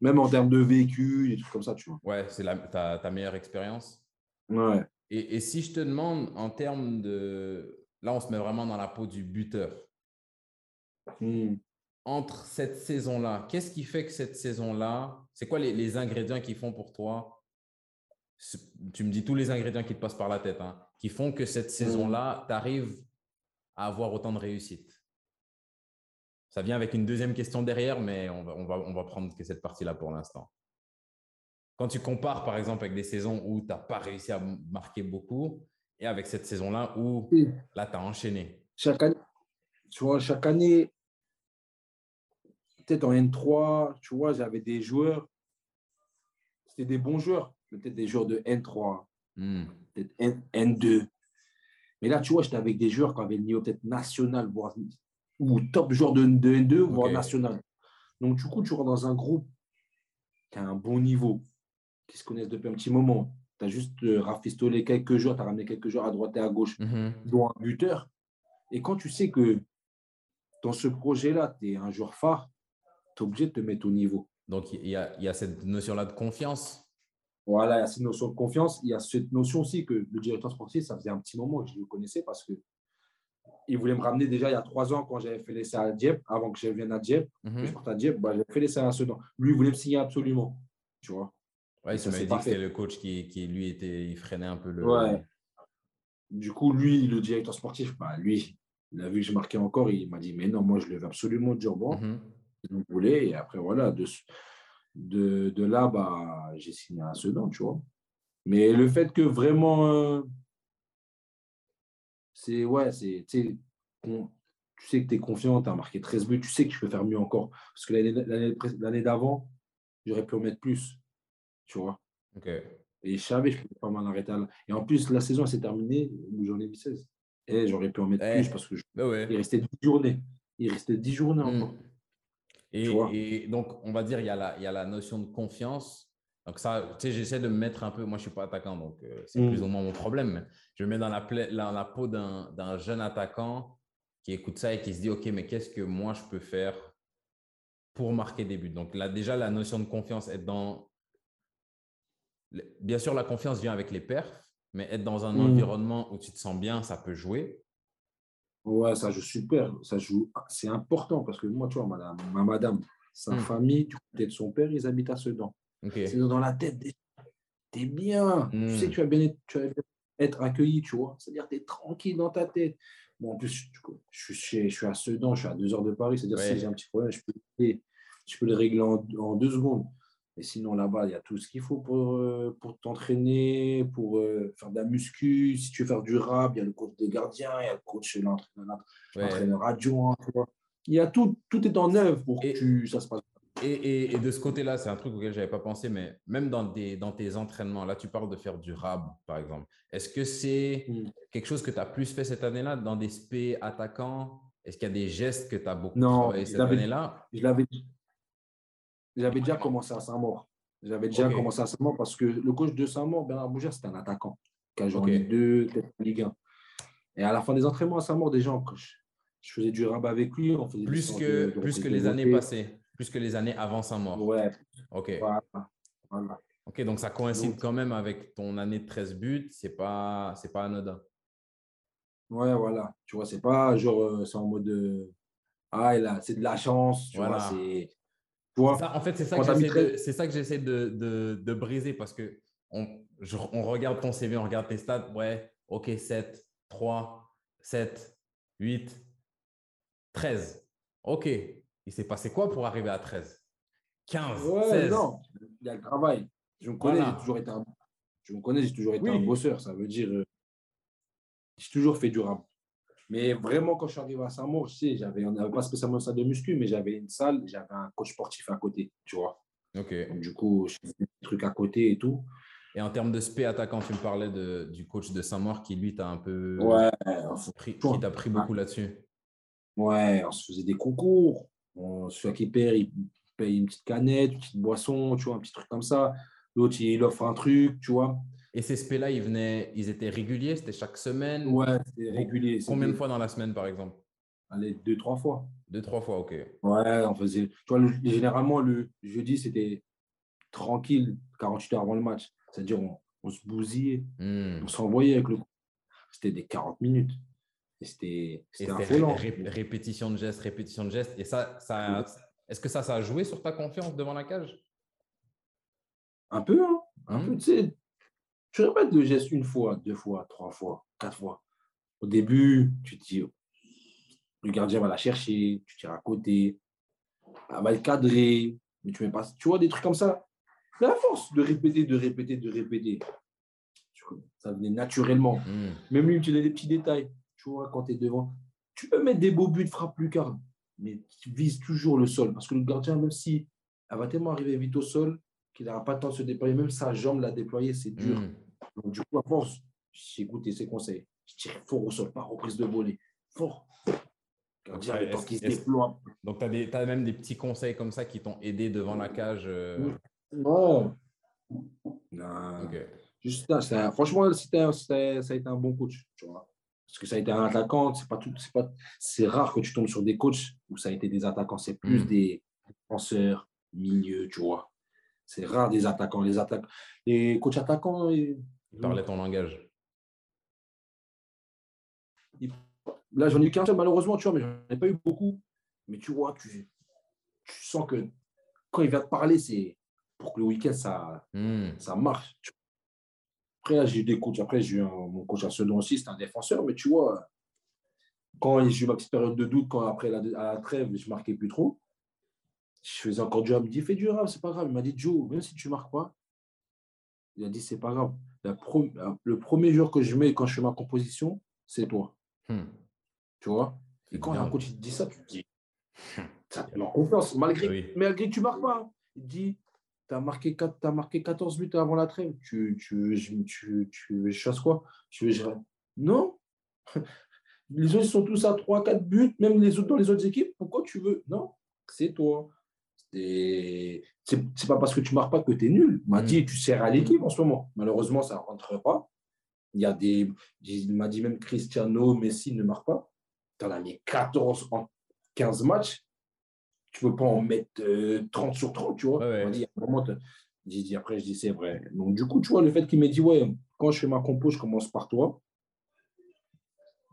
Même en termes de vécu, des trucs comme ça, tu vois. Ouais, c'est la- ta, ta meilleure expérience. Ouais. Et, et si je te demande en termes de. Là, on se met vraiment dans la peau du buteur. Hmm. Entre cette saison-là, qu'est-ce qui fait que cette saison-là, c'est quoi les, les ingrédients qui font pour toi? Tu me dis tous les ingrédients qui te passent par la tête, hein, qui font que cette saison-là, tu arrives à avoir autant de réussite. Ça vient avec une deuxième question derrière, mais on va, on va, on va prendre que cette partie-là pour l'instant. Quand tu compares, par exemple, avec des saisons où tu n'as pas réussi à marquer beaucoup, et avec cette saison-là où Oui. là, tu as enchaîné. Chaque année, tu vois, chaque année, peut-être en N3, tu vois, j'avais des joueurs, c'était des bons joueurs, peut-être des joueurs de N3, Hmm. peut-être N, N2. Mais là, tu vois, j'étais avec des joueurs qui avaient le niveau peut-être national, voire ou top joueur de, de N2, voire Ok. national. Donc, du coup, tu rentres dans un groupe qui a un bon niveau, qui se connaissent depuis un petit moment. Tu as juste euh, rafistolé quelques joueurs, tu as ramené quelques joueurs à droite et à gauche, Mhm. dont un buteur. Et quand tu sais que dans ce projet-là, tu es un joueur phare, tu es obligé de te mettre au niveau. Donc, il y a, il y a cette notion-là de confiance. Voilà, il y a cette notion de confiance. Il y a cette notion aussi que le directeur sportif, ça faisait un petit moment que je le connaissais parce que il voulait me ramener déjà il y a trois ans quand j'avais fait l'essai à Dieppe, avant que je vienne à Dieppe. Mhm. Je parte à Dieppe, bah, j'avais fait l'essai à Sedan. Lui, il voulait me signer absolument. Tu vois Ouais, ça, m'avais c'est dit que c'était le coach qui, qui, lui, était, il freinait un peu le. Ouais. Du coup, lui, le directeur sportif, bah, lui, il a vu que je marquais encore. Il m'a dit Mais non, moi, je le veux absolument Durban. Mhm. si vous voulez. Et après, voilà, de, de, de là, bah, j'ai signé à Sedan, tu vois. Mais le fait que vraiment, euh, c'est, ouais, c'est, tu sais, que tu es confiant, tu as marqué 13 buts, tu sais que tu peux faire mieux encore. Parce que l'année- d'avant, j'aurais pu en mettre plus, tu vois. Ok. Et je savais, je pouvais pas m'en arrêter là. Et en plus, la saison s'est terminée où j'en ai mis 16. Et j'aurais pu en mettre Eh. plus parce que je- Bah ouais. il restait 10 journées. Il restait 10 journées Mm. encore. Et, et donc, on va dire, il y, a la, il y a la notion de confiance. Donc, ça, tu sais, j'essaie de me mettre un peu. Moi, je ne suis pas attaquant, donc euh, c'est Mm. plus ou moins mon problème. mais Je me mets dans la, pla- dans la peau d'un d'un jeune attaquant qui écoute ça et qui se dit OK, mais qu'est-ce que moi je peux faire pour marquer des buts? Donc, là, déjà, la notion de confiance, être dans. Bien sûr, la confiance vient avec les perfs, mais être dans un Mm. environnement où tu te sens bien, ça peut jouer. Ouais, ça joue super. Ça joue. C'est important parce que moi, tu vois, madame, ma madame, sa Mm. famille, du côté de son père, ils habitent à Sedan. OK. C'est dans la tête. des- T'es bien. Tu sais que tu vas bien être, tu vas bien être accueilli, tu vois. C'est-à-dire que tu es tranquille dans ta tête. Bon, en plus, je, je je suis à Sedan, je suis à deux heures de Paris. C'est-à-dire Ouais. si j'ai un petit problème, je peux, le- je peux le régler en, en deux secondes. Et sinon, là-bas, il y a tout ce qu'il faut pour, euh, pour t'entraîner, pour euh, faire de la muscu. Si tu veux faire du rap, il y a le coach des gardiens, il y a le coach, l'entraîneur Ouais. l'entraîneur adjoint. tu vois. Il y a tout, tout est en œuvre pour Et- que tu, ça se passe. Et, et- et de ce côté-là, c'est un truc auquel je n'avais pas pensé, mais même dans, des, dans tes entraînements, là, tu parles de faire du rab, par exemple. Est-ce que c'est Mm. quelque chose que tu as plus fait cette année-là dans des spé attaquants? Est-ce qu'il y a des gestes que tu as beaucoup Non, travaillé cette année-là? Je l'avais j'avais déjà commencé à Saint-Maur. J'avais déjà commencé à Saint-Maur parce que le coach de Saint-Maur, Bernard Bougère, c'était un attaquant qui a joué Ok. en Ligue 2, peut-être en Ligue 1. Et à la fin des entraînements à Saint-Maur, déjà, je, je faisais du rabat avec lui. On faisait des Plus que, de- plus que les années passées, plus que les années avant Saint-Maur. Ouais, Ok. voilà. voilà. Ok, donc ça coïncide Donc- quand même avec ton année de 13 buts. C'est pas, c'est pas anodin. Ouais, voilà. Tu vois, c'est pas genre, euh, c'est en mode. euh, ah, c'est de la chance. Tu Voilà. vois, c'est. en fait, c'est ça, que j'essaie de, briser parce que on, regarde ton CV, on regarde tes stats. Ouais, ok, 7, 3, 7, 8, 13. Ok, il s'est passé quoi pour arriver à 13 15, ouais, 16 Non, il y a le travail. Je me connais, j'ai toujours été un, je me connais, j'ai toujours été un bosseur. Ça veut dire, euh, j'ai toujours fait du rap. Mais vraiment, quand je suis arrivé à Saint-Maur, je sais, j'avais, on n'avait pas spécialement une salle de muscu, mais j'avais une salle, j'avais un coach sportif à côté, tu vois. Ok. du coup, je faisais des trucs à côté et tout. Et en termes de spé attaquant, tu me parlais de, du coach de Saint-Maur qui, lui, t'a un peu. Ouais. Pris, qui t'a pris beaucoup là-dessus? Ouais, on se faisait des concours. On, celui qui perd, il paye une petite canette, une petite boisson, tu vois, un petit truc comme ça. L'autre, il offre un truc, tu vois. Et ces spé-là, ils, venaient, ils étaient réguliers C'était chaque semaine? Ouais, c'était régulier. Combien de fois dans la semaine, par exemple? Allez, deux, trois fois. Deux, trois fois, ok. Ouais, on faisait. Tu vois, généralement, le jeudi, c'était tranquille, 48 heures avant le match. C'est-à-dire, on, se bousillait, hmm. on s'envoyait avec le. C'était des 40 minutes. Et c'était affolant. répétition de gestes, répétition de gestes. Et ça, ça est-ce que ça, ça a joué sur ta confiance devant la cage? Un peu, hein. Un hmm. peu, tu sais tu répètes le geste une fois, deux fois, trois fois, quatre fois. Au début, tu te dis, le gardien va la chercher, tu tires à côté, elle va le cadrer, mais tu mets pas. Tu vois, des trucs comme ça. Mais à force de répéter, de répéter, de répéter, ça venait naturellement. Hmm. Même lui, tu as des petits détails. Tu vois, quand tu es devant, tu peux mettre des beaux buts, frappe plus lucarne, mais tu vises toujours le sol. Parce que le gardien, même si elle va tellement arriver vite au sol, qu'il n'aura pas le temps de se déployer. Même sa jambe l'a déployer, c'est dur. Hmm. Donc, du coup, à force, j'ai écouté ses conseils. Je tire fort au sol, pas reprise de voler. Fort. Donc, tu as, même des petits conseils comme ça qui t'ont aidé devant la cage euh? Non. Juste ça, franchement, ça a été un bon coach. Tu vois. Parce que ça a été un attaquant, c'est pas tout, c'est pas, c'est rare que tu tombes sur des coachs où ça a été des attaquants, c'est plus hmm. des défenseurs, milieu, tu vois. C'est rare des attaquants. Les, attaques, les coachs attaquants. Ils parlaient ton langage. Là, j'en ai eu qu'un seul, malheureusement, tu vois, mais j'en ai pas eu beaucoup. Mais tu vois, tu, tu sens que quand il vient te parler, c'est pour que le week-end, ça, hmm. ça marche. Après, j'ai eu des coachs. Après, j'ai eu mon coach à Sedan aussi, c'est un défenseur. Mais tu vois, quand j'ai eu ma petite période de doute, quand après la, à la trêve, je marquais plus trop, je faisais encore du rap. Il me dit, fais du rap, c'est pas grave. Il m'a dit, Joe, même si tu marques pas, il a dit, c'est pas grave. le premier jour que je mets quand je fais ma composition, c'est toi. Hmm. Tu vois? Et quand un coach te dit ça, tu te dis, ça te met en confiance. Malgré, malgré que tu marques pas. Hein. Il dit, tu as marqué, as marqué 14 buts avant la trêve. Tu, tu, tu, tu, chasses quoi? Tu je... Non [laughs] Les autres sont tous à 3-4 buts, même les autres dans les autres équipes. Pourquoi tu veux? Non, c'est toi. C'est pas parce que tu marques pas que tu es nul. Il m'a mm. dit, tu sers à l'équipe en ce moment. Malheureusement, ça ne rentre pas. Il y a des. Il m'a dit même Cristiano, Messi ne marque pas. Tu en as mis 14 en 15 matchs. Tu ne peux pas en mettre 30 euh, sur 30, tu vois. Ouais, dit, dit, après, je dis, c'est vrai. Donc, du coup, tu vois, le fait qu'il m'ait dit, ouais, quand je fais ma compo, je commence par toi.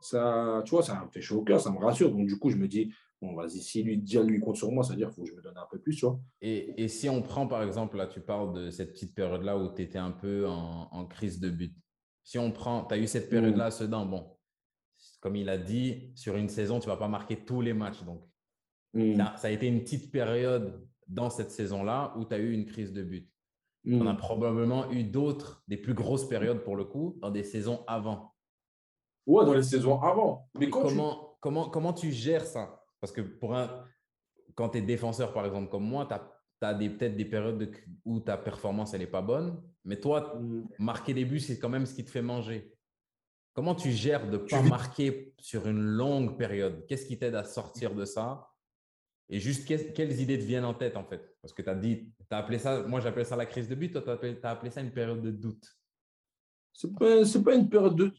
Ça, tu vois, ça me fait chaud au cœur, ça me rassure. Donc, du coup, je me dis, bon, vas-y, si lui, déjà lui compte sur moi, c'est-à-dire faut que je me donne un peu plus, tu vois. Et, et, si on prend, par exemple, là, tu parles de cette petite période-là où tu étais un peu en, en, crise de but. Si on prend, tu as eu cette période-là à Sedan, bon, comme il a dit, sur une saison, tu ne vas pas marquer tous les matchs. Donc, mm. ça a été une petite période dans cette saison-là où tu as eu une crise de but. On a probablement eu d'autres, des plus grosses périodes pour le coup, dans des saisons avant. Ouais, dans les saisons avant. Mais comment, comment, comment tu gères ça? Parce que pour un, quand tu es défenseur, par exemple, comme moi, tu as, peut-être des périodes où ta performance, elle n'est pas bonne. Mais toi, mm. marquer des buts, c'est quand même ce qui te fait manger. Comment tu gères de ne pas marquer sur une longue période? Qu'est-ce qui t'aide à sortir de ça? Et juste, quelles idées te viennent en tête, en fait? Parce que tu as dit, tu as appelé ça, moi j'appelle ça la crise de but, toi tu as, appelé ça une période de doute. Ce n'est pas, une période de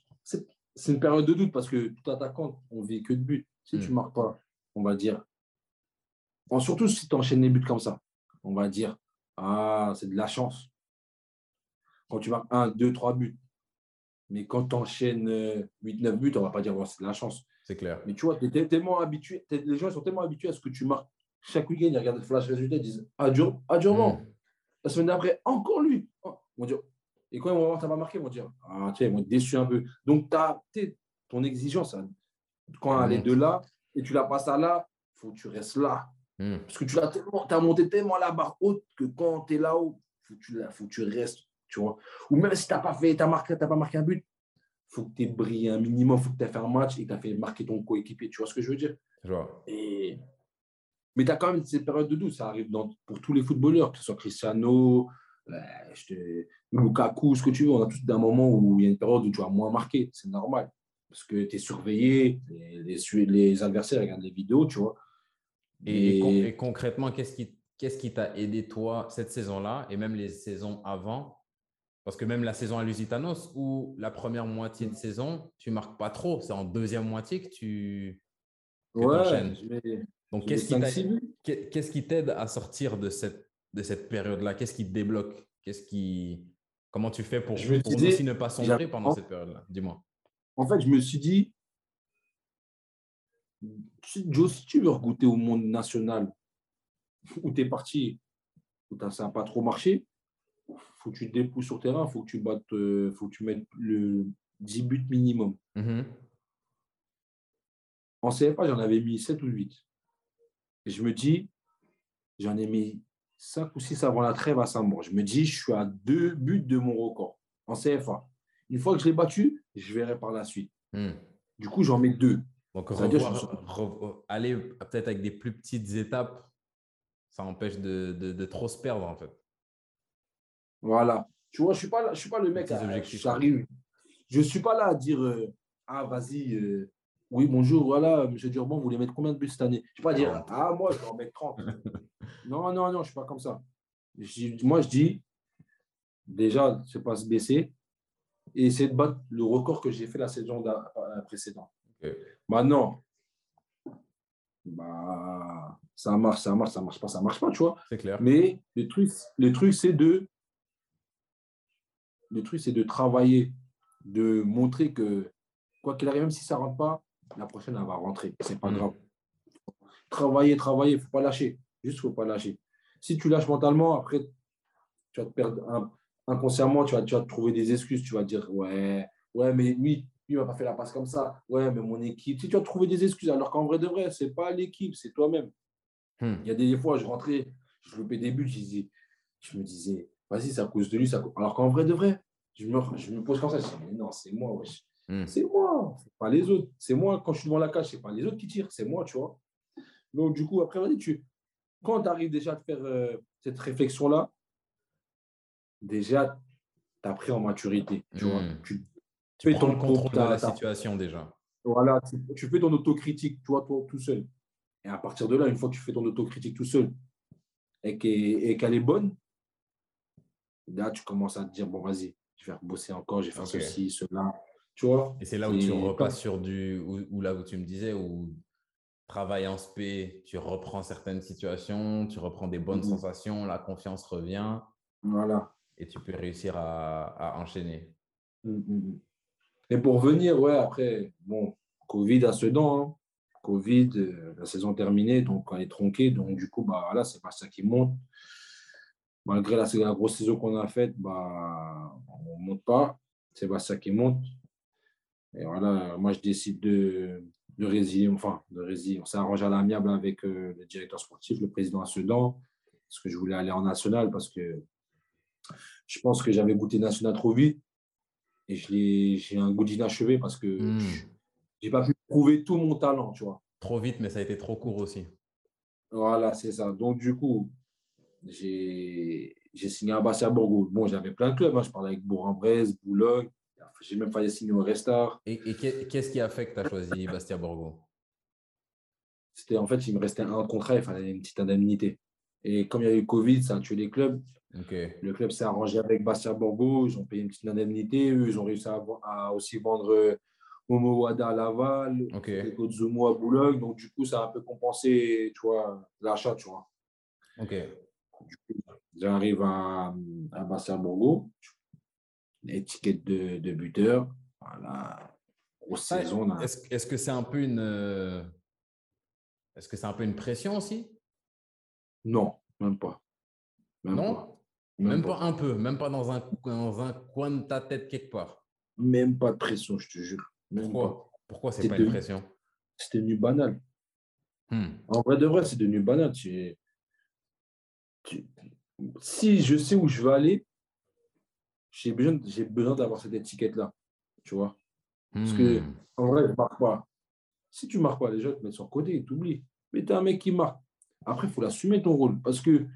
c'est une période de doute parce que tout attaquant, on vit que de but. Si tu ne mm. marques pas, on va dire, surtout si tu enchaînes les buts comme ça, on va dire, ah, c'est de la chance. Quand tu marques 1, 2, 3 buts. Mais quand tu enchaînes 8, 9 buts, on ne va pas dire, c'est de la chance. C'est clair. Mais tu vois, es tellement habitué, les gens sont tellement habitués à ce que tu marques chaque week-end, ils regardent le flash résultat, ils disent Dur, ah, Durban. Mm. La semaine d'après, encore lui. Oh, et quand ils vont voir, t'as pas marqué, ils vont dire Ah, tiens, ils vont être déçus un peu. Donc, as, ton exigence, hein, quand elle est de là, et tu la passes à là, il faut que tu restes là. Mm. Parce que tu as, tellement, as monté tellement la barre haute que quand tu es là-haut, il faut, que tu- faut que tu restes. Tu vois. Ou même si tu n'as pas, fait, marqué, t'as pas marqué un but, faut que tu aies brillé un minimum, il faut que tu aies fait un match et que tu as fait marquer ton coéquipier. Tu vois ce que je veux dire? Je vois. et... Mais tu as quand même cette période de doute. Ça arrive dans, pour tous les footballeurs, que ce soit Cristiano, euh, je te- Lukaku, ce que tu veux. On a tous un moment où il y a une période où tu vas moins marquer. C'est normal. Parce que tu es surveillé, les, les, les adversaires regardent les vidéos, tu vois. Et, et con- Et- et concrètement, qu'est-ce qui qu'est-ce qui t'a aidé, toi, cette saison-là et même les saisons avant Parce que même la saison à Lusitanos, où la première moitié de saison, tu marques pas trop. C'est en deuxième moitié que tu. que mets- Donc, qu'est-ce qui mets t'a- 5-6 buts. qu'est- qu'est-ce qui t'aide à sortir de cette, de cette période-là? Qu'est-ce qui te débloque? Qu'est-ce qui... Comment tu fais pour, Je me pour disais, aussi ne pas sombrer pendant cette période-là? Dis-moi. En fait, je me suis dit, Joe, si tu veux regoûter au monde national, où tu es parti, où ça n'a pas trop marché, faut que tu te dépouilles sur le terrain, faut que tu battes, euh, faut que tu mettes le 10 buts minimum. Mhm. En CFA, j'en avais mis 7 ou 8. Et je me dis, j'en ai mis 5 ou 6 avant la trêve à Saint-Maur. Je me dis, je suis à deux buts de mon record en CFA. Une fois que je l'ai battu, je verrai par la suite. Hmm. Du coup, j'en mets deux. Donc, revoir- suis- aller peut-être avec des plus petites étapes, ça empêche de, de- de trop se perdre, en fait. Voilà. Tu vois, je ne suis, pas là- je suis pas le mec à j'arrive. Je ne suis pas là à dire euh, Ah, vas-y, euh, oui, bonjour, voilà, monsieur Durban, vous voulez mettre combien de buts cette année? Je ne vais pas dire 40. Ah, moi, je vais en mettre 30. non, non, non, je ne suis pas comme ça. Je dis- moi, je dis déjà, c'est pas se baisser et essayer de battre le record que j'ai fait la saison euh, précédente. Maintenant, bah, ça marche, ça marche, ça marche pas, ça marche pas, tu vois. C'est clair. Mais le truc, le truc c'est de, le truc, c'est de travailler, de montrer que quoi qu'il arrive, même si ça rentre pas, la prochaine elle va rentrer. C'est pas Mm. grave. Travailler, travailler, faut pas lâcher. Juste, faut pas lâcher. Si tu lâches mentalement, après, tu vas te perdre un- inconsciemment, tu vas, tu vas te trouver des excuses. Tu vas dire ouais, ouais, mais lui, lui m'a pas fait la passe comme ça. Ouais, mais mon équipe. Si tu vas trouver des excuses, alors qu'en vrai de vrai, c'est pas l'équipe, c'est toi-même. Hmm. Il y a des fois, je rentrais, je loupais des buts, je, disais- je me disais, vas-y, c'est à cause de lui. ça- Alors qu'en vrai de vrai, je me, je me pose comme ça, je dis, mais non, c'est moi, wesh. Hmm. C'est moi, c'est pas les autres. C'est moi, quand je suis devant la cage, c'est pas les autres qui tirent, c'est moi, tu vois. Donc, du coup, après, vas-y, tu... quand tu arrives déjà à te faire euh, cette réflexion-là, déjà, tu as pris en maturité, tu vois. Hmm. Tu, Tu fais ton le contrôle de la situation déjà. voilà, tu, tu fais ton autocritique, toi, toi, tout seul. Et à partir de là, une fois que tu fais ton autocritique tout seul et qu'elle et qu'elle est bonne, là, tu commences à te dire, bon, vas-y, je vais bosser encore, je vais faire ceci, cela. Tu vois? Et c'est là où tu Et repasses sur du. Ou ou là où tu me disais, où travail en spé, tu reprends certaines situations, tu reprends des bonnes Mhm. sensations, la confiance revient Voilà. et tu peux réussir à, à enchaîner. Mm, mm, mm. Et pour venir, ouais, après, bon, Covid à Sedan, hein. Covid, euh, la saison terminée, donc elle est tronquée, donc du coup, bah voilà, c'est pas ça qui monte. Malgré la, la grosse saison qu'on a faite, bah, on ne monte pas, ça qui monte. Et voilà, moi je décide de, de résilier, enfin, de résilier. On s'est arrangé à l'amiable avec euh, le directeur sportif, le président à Sedan, parce que je voulais aller en national, parce que je pense que j'avais goûté national trop vite et j'ai un goût d'inachevé parce que je n'ai pas pu prouver tout mon talent, tu vois. Trop vite, mais ça a été trop court aussi. Voilà, c'est ça. Donc, du coup, j'ai signé à Bastia Borgo. Bon, j'avais plein de clubs. hein. Je parlais avec Bourg-en-Bresse, Boulogne. J'ai même failli signer au Restart. Et, et qu'est- qu'est-ce qui a fait que tu as choisi Bastia Borgo? C'était en fait, il me restait un contrat, il fallait une petite indemnité. Et comme il y a eu Covid, ça a tué les clubs. Le club s'est arrangé avec Bastia Borgo. Ils ont payé une petite indemnité. Eux, ils ont réussi à, à aussi vendre euh, Momo Wada à Laval, Ok. Kozumo à Boulogne. Donc, du coup, ça a un peu compensé, tu vois, l'achat, tu vois. J'arrive à, à Bastia Borgo. Étiquette de, de buteur. Voilà. Grosse saison. Est-ce est-ce que c'est un peu une. euh, Est-ce que c'est un peu une pression aussi? Non, même pas. non? pas. Même, pas. un peu, même pas dans un, dans un coin de ta tête quelque part? Même pas de pression, je te jure. Pourquoi? Pourquoi c'est pas une pression? C'est devenu banal. Hmm. En vrai de vrai, c'est devenu banal. Tu... Si je sais où je veux aller, j'ai besoin, j'ai besoin d'avoir cette étiquette-là. Tu vois Parce que, hmm. en vrai, je ne marque pas. Si tu ne marques pas, les gens te mettent sur le côté, tu oublies. Mais tu es un mec qui marque. Après, il faut l'assumer ton rôle. Parce que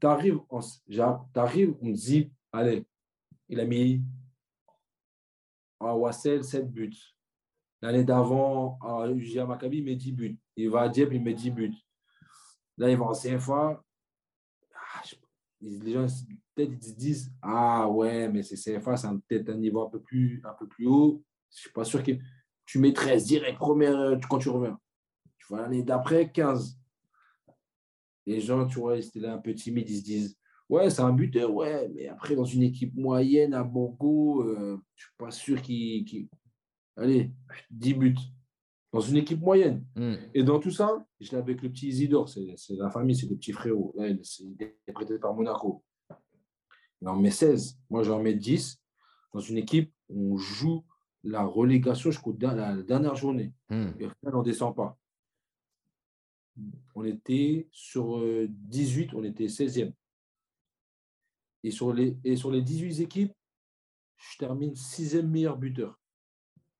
tu arrives, on, te dit, allez, il a mis à Wassel 7 buts. L'année d'avant, à UGA Maccabi, il met 10 buts. Il va à Dieppe, il met 10 buts. Là, il va en CFA. Les gens peut-être ils disent Ah ouais, mais c'est CFA, c'est peut-être un niveau un peu plus, un peu plus haut. Je suis pas sûr que tu mets 13 direct, première, quand tu reviens. Tu vois, l'année d'après, 15. Les gens, tu vois, ils étaient là un peu timides, ils se disent Ouais, c'est un buteur, ouais, mais après, dans une équipe moyenne à Borgo, euh, je suis pas sûr qu'il. Allez, 10 buts. Dans une équipe moyenne. Hmm. Et dans tout ça, je l'ai avec le petit Isidore, c'est la famille, c'est le petit frérot. il est prêté par Monaco. Il en met 16. Moi, j'en mets 10. Dans une équipe, on joue la relégation jusqu'à la dernière journée. Hmm. Et on ne descend pas. On était sur 18, euh, on était 16e. Et sur les, et sur les 18 équipes, je termine sixième meilleur buteur.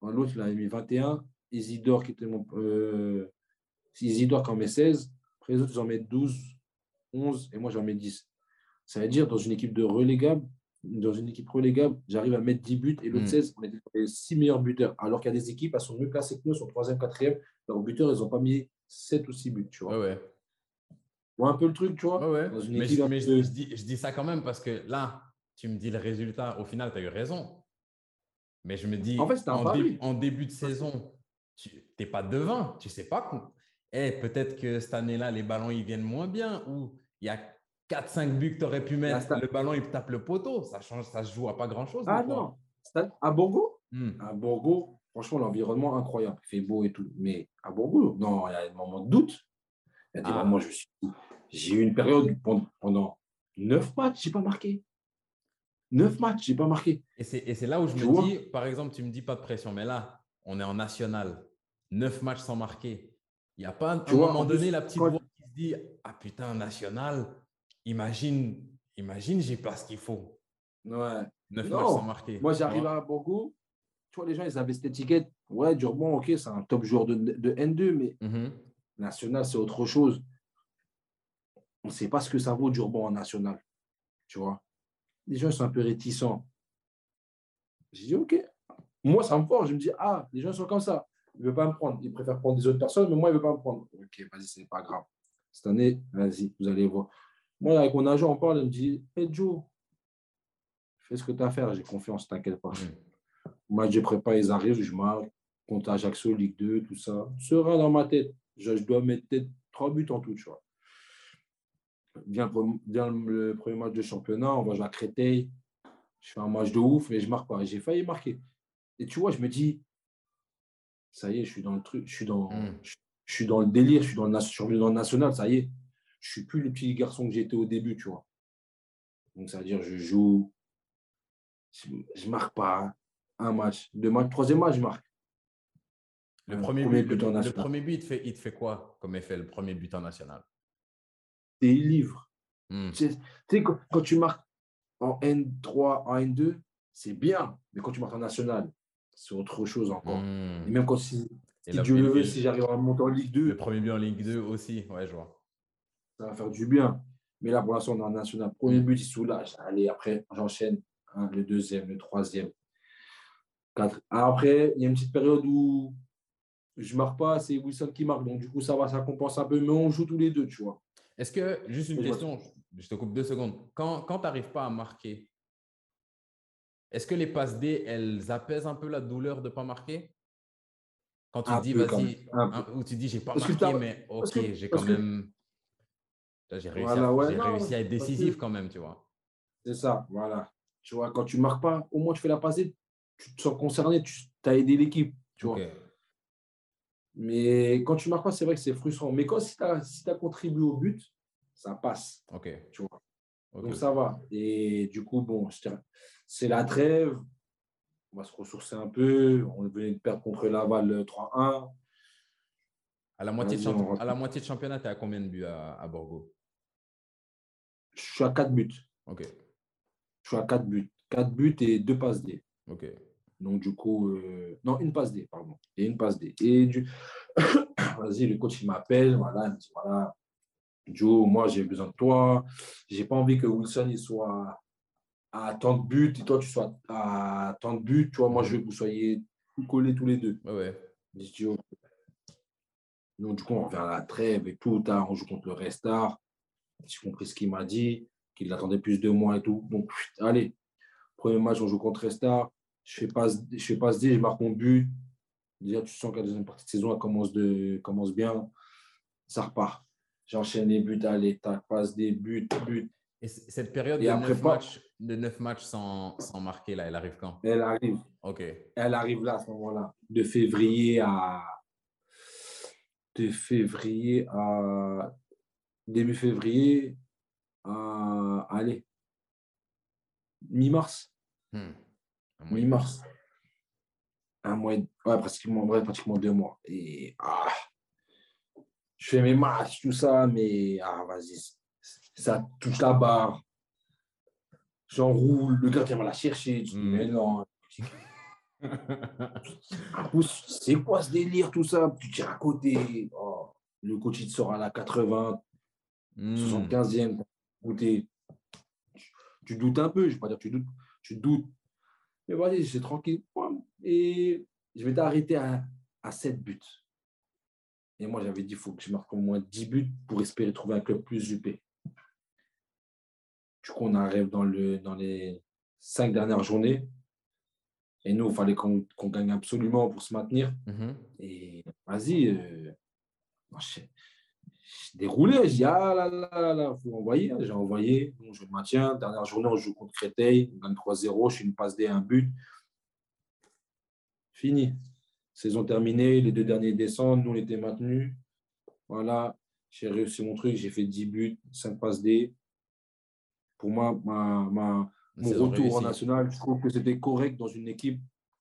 L'autre, il a mis 21. Isidore, qui était mon. Euh, Isidore qui en met 16. Après, les autres, ils en mettent 12, 11, et moi, j'en mets 10. Ça veut dire, dans une équipe de relégable, dans une équipe relégable, j'arrive à mettre 10 buts et l'autre 16, hmm. on est les 6 meilleurs buteurs. Alors qu'il y a des équipes, elles sont mieux classées que nous, sont 3e, 4e. Leurs buteurs, ils n'ont pas mis 7 ou 6 buts. Tu vois. ouais un peu le truc, tu vois? Ouais, mais, je, dis, ça quand même parce que là, tu me dis le résultat, au final, tu as eu raison. Mais je me dis, en, fait, en, début de saison, tu n'es pas devin, tu sais pas. Eh, peut-être que cette année-là, les ballons, ils viennent moins bien ou il y a 4-5 buts que tu aurais pu mettre, le ballon, il tape le poteau. Ça change, ça se joue à pas grand-chose. Ah non, à Borgo, hmm. à Borgo, franchement, l'environnement incroyable. Il fait beau et tout. Mais à Borgo, non, il y a un moment de doute. Il y a des ah. moments, je suis j'ai eu une période pendant neuf matchs, je n'ai pas marqué. Neuf matchs, je n'ai pas marqué. Et c'est là où je me dis, par exemple, tu me dis pas de pression, mais là, on est en national, neuf matchs sans marquer. Il n'y a pas à un moment donné la petite voix qui se dit Ah putain, national, imagine, imagine, j'ai pas ce qu'il faut. Ouais. Neuf matchs sans marquer. Moi, j'arrive à Borgo, tu vois, les gens, ils avaient cette étiquette. Ouais, Durban, ok, c'est un top joueur de, N2, mais mm-hmm. national, c'est autre chose on ne sait pas ce que ça vaut Durban en national. Tu vois? Les gens sont un peu réticents. J'ai dit, OK. Moi, ça me force. Je me dis, ah, les gens sont comme ça. Ils ne veulent pas me prendre. Ils préfèrent prendre des autres personnes, mais moi, ils ne veulent pas me prendre. OK, vas-y, ce n'est pas grave. Cette année, vas-y, vous allez voir. Moi, avec mon agent, on parle, il me dit, hey Joe, fais ce que tu as à faire, j'ai confiance, t'inquiète pas. Moi, je prépare, ils arrivent, je marque, contre Ajaccio, Ligue 2, tout ça. Sera dans ma tête. Je, dois mettre peut-être trois buts en tout, tu vois vient, le premier match de championnat, on va jouer à Créteil. Je fais un match de ouf, mais je marque pas. J'ai failli marquer. Et tu vois, je me dis, ça y est, je suis dans le truc, je suis dans, hmm. je, suis dans le délire, je suis dans le, dans le national, ça y est. Je suis plus le petit garçon que j'étais au début, tu vois. Donc, ça veut dire, je joue, je, ne marque pas un match, deux matchs, troisième match, je marque. Le premier, but, but, le, premier but, il te, fait, il te fait quoi comme effet, le premier but en national? Des livres. Hmm. Tu sais, quand, tu marques en N3, en N2, c'est bien, mais quand tu marques en national, c'est autre chose encore. Hmm. Et même quand si, si Dieu le veut, si j'arrive à monter en Ligue 2. Le premier but en Ligue 2 aussi, ouais, je vois. Ça va faire du bien. Mais là, pour l'instant, on est en national. Premier but, il soulage. Allez, après, j'enchaîne. le deuxième, le troisième. Quatre. Après, il y a une petite période où je ne marque pas, c'est Wilson qui marque. Donc, du coup, ça va, ça compense un peu. Mais on joue tous les deux, tu vois. Est-ce que, juste une question, je te coupe deux secondes. Quand, quand tu n'arrives pas à marquer, est-ce que les passes D, elles apaisent un peu la douleur de ne pas marquer? Quand tu dis, vas-y, ou tu dis, j'ai pas marqué, mais ok, j'ai quand même. J'ai réussi, à, réussi à être décisif quand même, tu vois. C'est ça, voilà. Tu vois, quand tu ne marques pas, au moins tu fais la passe tu te sens concerné, tu as aidé l'équipe, tu vois. Mais quand tu ne marques pas, c'est vrai que c'est frustrant. Mais quand si tu as, si as, contribué au but, ça passe. Ok. Tu vois. Donc ça va. Et du coup, bon, c'est la trêve. On va se ressourcer un peu. On venait de perdre contre Laval euh, 3-1. À la moitié, de, Vas-y, on champ- rentre. à la moitié de championnat, tu es à combien de buts à, à Borgo? Je suis à 4 buts. Ok. Je suis à 4 buts. 4 buts et 2 passes D. Ok. Donc, du coup, euh, non, une passe D, pardon. Et une passe D. Et du... [coughs] vas-y, le coach, il m'appelle. Voilà, il me dit voilà, Joe, moi, j'ai besoin de toi. J'ai pas envie que Wilson, il soit à tant de buts et toi, tu sois à tant de buts. Tu vois, moi, je veux que vous soyez collés tous les deux. Ouais, oh. Donc, du coup, on revient à la trêve et tout. Tard, on joue contre le Restart. J'ai compris ce qu'il m'a dit, qu'il attendait plus de moi et tout. Donc, allez, premier match, on joue contre Restart. Je fais passe, je fais passe D, je marque mon but. Déjà, tu sens que la deuxième partie de saison elle commence, de, commence bien. Ça repart. J'enchaîne les buts, allez, tac, passe des buts, buts. Et cette période Et de après, 9 pas- matchs, de neuf matchs sans, sans marquer, là, elle arrive quand? Elle arrive. Ok. Elle arrive là à ce moment-là. De février à. De février à. Début février à. Allez. Mi-mars. Hmm. Mi-mars. Un mois. Ouais, pratiquement, ouais, pratiquement deux mois. Et. Ah, je fais mes matchs, tout ça, mais. Ah, vas-y. Ça touche la barre. J'enroule. Le gardien va la chercher. Tu dis, Mm. mais non. [laughs] C'est quoi ce délire, tout ça? Tu tires à côté. Oh, le coach, il te sort à la 80, Hmm. 75e. Écoutez, tu, tu doutes un peu. Je ne vais pas dire que tu doutes. Tu doutes. Mais vas-y, c'est tranquille. Et je vais t'arrêter à, à 7 buts. Et moi, j'avais dit, il faut que je marque au moins 10 buts pour espérer trouver un club plus UP. Du coup, on arrive dans, le, dans les 5 dernières journées. Et nous, il fallait qu'on gagne absolument pour se maintenir. Mhm. Et vas-y, euh, je, je déroulais. Je dis, ah là là là là, faut envoyer. J'ai envoyé. Bon, je maintiens. Dernière journée, on joue contre Créteil. On gagne 3-0. Je fais une passe D, un but. Fini. Saison terminée. Les deux derniers descendent. Nous, on était maintenus. Voilà. J'ai réussi mon truc. J'ai fait 10 buts, 5 passes D. Pour moi, ma, ma, Une mon retour en réussie. national, je trouve que c'était correct dans une équipe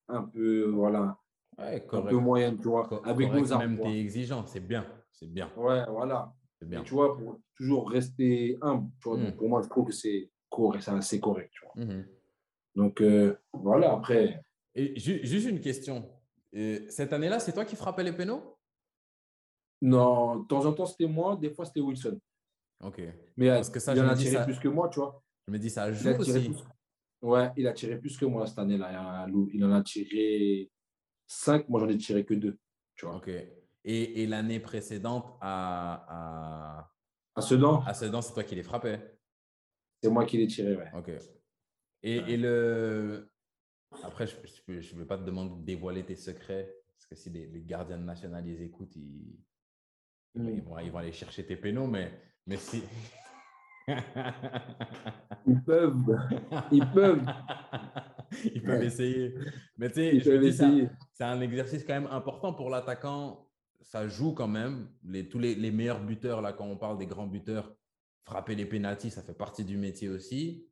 un peu, voilà, Ouais, un correct. peu moyenne, tu vois, avec correct, nos armes. même t'es exigeant, c'est bien. C'est bien. Ouais, voilà. Bien. tu vois, pour toujours rester humble, tu vois, Mm. donc pour moi, je trouve que c'est correct, c'est assez correct, tu vois. Mhm. Donc, euh, voilà, après, Et ju- juste une question. Cette année-là, c'est toi qui frappais les pénaux? Non, de temps en temps, c'était moi, des fois, c'était Wilson. Ok. Mais euh, Parce que ça, il en a tiré ça- plus que moi, tu vois. Je me dis, ça joue aussi. plus. Ouais, il a tiré plus que moi cette année-là. Il en a tiré 5, moi, j'en ai tiré que 2, tu vois. Ok. Et, et l'année précédente, à, à, À Sedan, à Sedan, c'est toi qui les frappais? c'est moi qui l'ai tiré, ouais. Ok. Et, et le. Après, je ne je vais pas te demander de dévoiler tes secrets, parce que si les, les gardiens nationaux ils écoutent, ils, ils, ils vont, ils vont aller chercher tes pénaux, mais, mais si. [laughs] Ils peuvent, ils peuvent, [laughs] Ils peuvent essayer. Mais tu sais, c'est un exercice quand même important pour l'attaquant. Ça joue quand même. Les, tous les, les meilleurs buteurs, là, quand on parle des grands buteurs, frapper les pénalties, ça fait partie du métier aussi.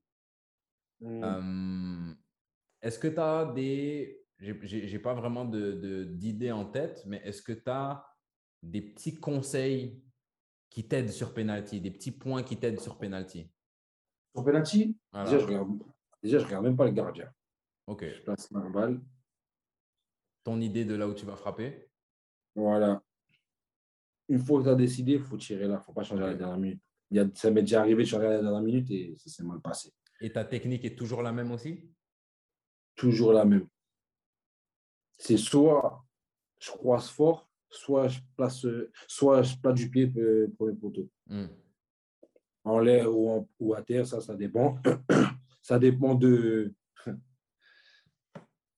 Mm. Euh, est-ce que tu as des. J'ai n'ai pas vraiment de, d'idées en tête, mais est-ce que tu as des petits conseils qui t'aident sur penalty, des petits points qui t'aident sur penalty? Sur penalty, Voilà. déjà, je regarde, déjà, je regarde même pas le gardien. Ok. Je place ma balle. Ton idée de là où tu vas frapper? Voilà. Une fois que tu as décidé, il faut tirer là. Il ne faut pas changer à la dernière minute. Il y a, ça m'est déjà arrivé de changer à la dernière minute et ça s'est mal passé. Et ta technique est toujours la même aussi? Toujours la même. C'est soit je croise fort, soit je place, soit je place du pied euh, premier poteau. Hmm. En l'air ou, en- ou à terre, ça, ça dépend. [clears throat] ça dépend de [laughs]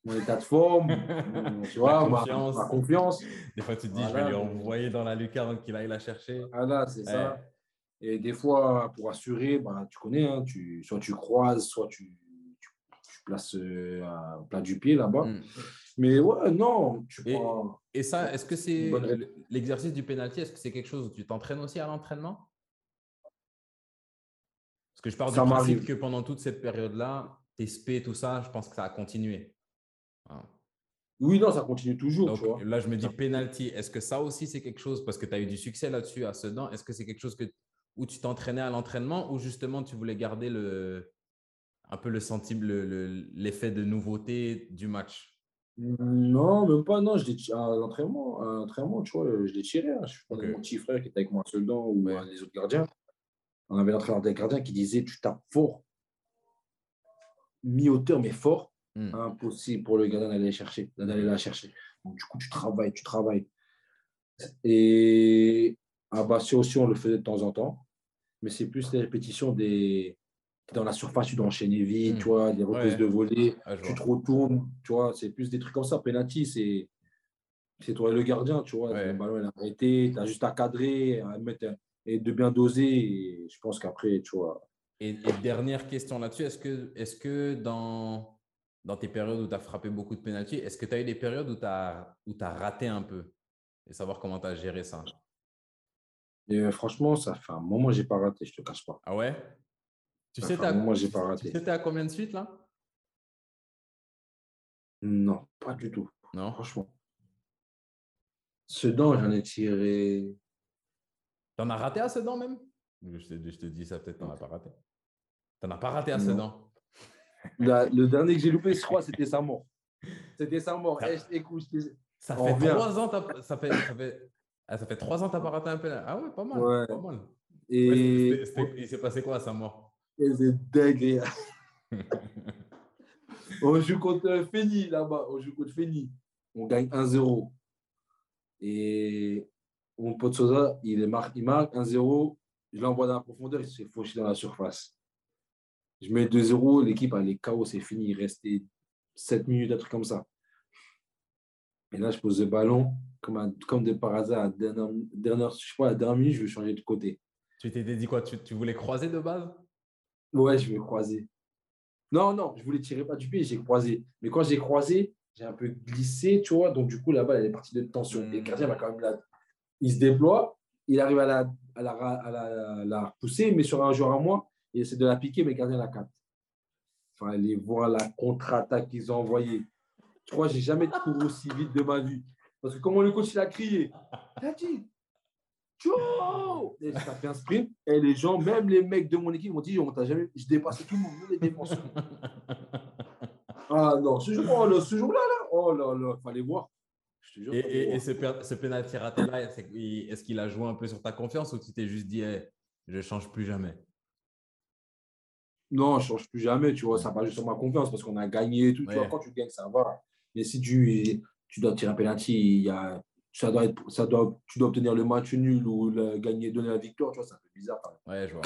mon état de forme, [laughs] tu vois, ma- confiance. ma confiance. Des fois, tu te dis, je Voilà. vais lui envoyer dans la lucarne qu'il aille la chercher. Voilà, c'est ça. Et des fois, pour assurer, bah, tu connais, hein, tu, soit tu croises, soit tu, tu places euh, plat du pied là-bas. Hmm. Mais ouais, non, tu Et- prends. Et ça, est-ce que c'est bonne l'exercice du penalty Est-ce que c'est quelque chose où tu t'entraînes aussi à l'entraînement? Parce que je pars du principe que pendant toute cette période-là, tes SP, tout ça, je pense que ça a continué. Oui, non, ça continue toujours. tu vois. Là, je me dis penalty. Est-ce que ça aussi, c'est quelque chose, parce que tu as eu du succès là-dessus à Sedan, est-ce que c'est quelque chose que, où tu t'entraînais à l'entraînement ou justement tu voulais garder le, un peu le sentiment, l'effet de nouveauté du match? Non, même pas. Non, je à l'entraînement, tu vois, je l'ai tiré. Hein. Je mon petit frère qui était avec moi à Sedan ou les autres gardiens. On avait l'entraîneur des gardiens qui disait Tu tapes fort, mi-hauteur, mais fort Hmm. Impossible pour le gardien d'aller chercher, d'aller la chercher. Donc, du coup, tu travailles, tu travailles. Et à Bastia aussi, on le faisait de temps en temps. Mais c'est plus les répétitions des. Dans la surface, tu dois enchaîner vite, hmm. tu vois, des reprises de volée, tu te retournes, tu vois, c'est plus des trucs comme ça. Penalty, c'est. C'est toi le gardien, tu vois. Le ballon est arrêté, tu as juste à cadrer, à mettre, et de bien doser. Et je pense qu'après, tu vois. Et, dernière question là-dessus, est-ce que, est que dans dans tes périodes où tu as frappé beaucoup de pénalty, est-ce que tu as eu des périodes où tu as, où as raté un peu? Et savoir comment tu as géré ça et euh, Franchement, ça fait un moment que je n'ai pas raté, je ne te cache pas. Ah ouais? Tu sais, un moment, j'ai pas raté. Tu sais, à combien de suites là? Non, pas du tout. Non? Franchement. Sedan, j'en ai tiré. Tu en as raté à Sedan même? Je te, je te, dis ça, peut-être tu n'en as pas raté. Tu n'en as pas raté à Sedan [laughs] le dernier que j'ai loupé, je crois, c'était sa mort. C'était sa mort. Ça, eh, écoute, ça fait trois ans, ça fait, ça fait, ah, ça fait trois ans que tu n'as pas raté un pénal. Ah ouais, pas mal. Pas mal. Et il s'est passé quoi à sa mort? C'est dingue. on joue contre Feni là-bas. On joue contre Feni. On gagne 1-0. Et mon pote Sosa, il marque, il marque 1-0. Je l'envoie dans la profondeur, il s'est fauché dans la surface. Je mets 2-0, l'équipe, elle est chaos, c'est fini. Il restait 7 minutes, un truc comme ça. Et là, je pose le ballon, comme, comme de par hasard, à la dernière, je sais pas, la dernière minute, je veux changer de côté. Tu t'étais dit quoi? Tu, tu, voulais croiser de base? Ouais, je vais croiser. Non, non, je voulais tirer pas du pied, j'ai croisé. Mais quand j'ai croisé, j'ai un peu glissé, tu vois. Donc, du coup, là-bas, elle est partie de tension. Et le gardien va quand même là. Il se déploie, il arrive à la, à la, à la, la repousser, mais sur un joueur à moi, il essaie de la piquer, mais gardien la capte. Il fallait voir la contre-attaque qu'ils ont envoyée. Je crois que je n'ai jamais couru aussi vite de ma vie. Parce que comment le coach il a crié, il Ciao Et ça fait un sprint. Et les gens, même les mecs de mon équipe, m'ont dit on t'a jamais. Je dépassais tout le monde, les défenseurs. [laughs] ah non, ce jour-là, oh, ce jour-là, là, oh là là, fallait voir. et, et, et, ce, ce pénalty raté-là, est-ce qu'il a joué un peu sur ta confiance ou tu t'es juste dit je ne change plus jamais? Non, je ne change plus jamais, tu vois, ça va juste sur ma confiance parce qu'on a gagné tout. Tu vois, quand tu gagnes, ça va. Mais si tu, tu dois tirer un penalty, il y a, ça doit être, ça doit, tu dois obtenir le match nul ou le, gagner, donner la victoire, tu vois, ça fait bizarre. Ouais, je vois.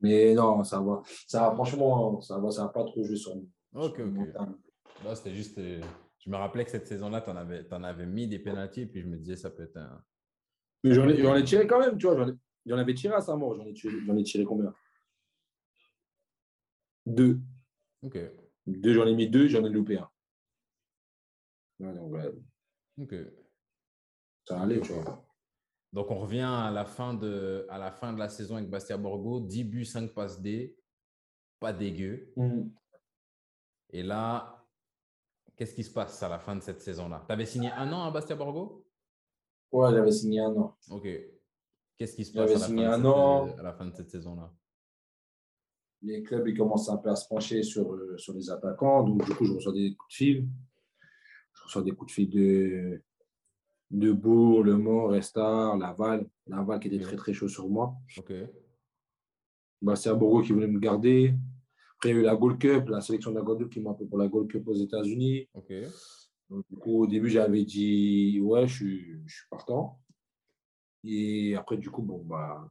Mais non, ça va. Ça franchement, ça va, ça va pas trop jouer sur nous. Ok, ok. C'était juste, euh, je me rappelais que cette saison-là, tu en avais, en avais mis des pénalties puis je me disais, ça peut être un. Mais j'en ai, ai, tiré quand même, tu vois, j'en avais tiré à sa mort, j'en ai, ai tiré combien? Deux. Ok. Deux, j'en ai mis deux, j'en ai loupé un. Ok. Ça allait, tu vois. Donc, on revient à la fin de, à la, fin de la saison avec Bastia Borgo. 10 buts, 5 passes D. Pas dégueu. Mm. Et là, qu'est-ce qui se passe à la fin de cette saison-là? Tu avais signé un an à Bastia Borgo? Ouais, j'avais signé un an. Ok. Qu'est-ce qui se passe à la fin de cette saison-là? Les clubs ils commencent un peu à se pencher sur, euh, sur les attaquants. Donc, du coup, je reçois des coups de fil. Je reçois des coups de fil de, de Bourg, Le Mans, Restar, Laval. Laval qui était très, très chaud sur moi. Bah, c'est Borgo qui voulait me garder. Après, il y a eu la Gold Cup, la sélection de la Gold Cup qui m'a appelé pour la Gold Cup aux États-Unis. Donc, du coup, au début, j'avais dit ouais, je suis, je suis partant. Et après, du coup, bon, bah,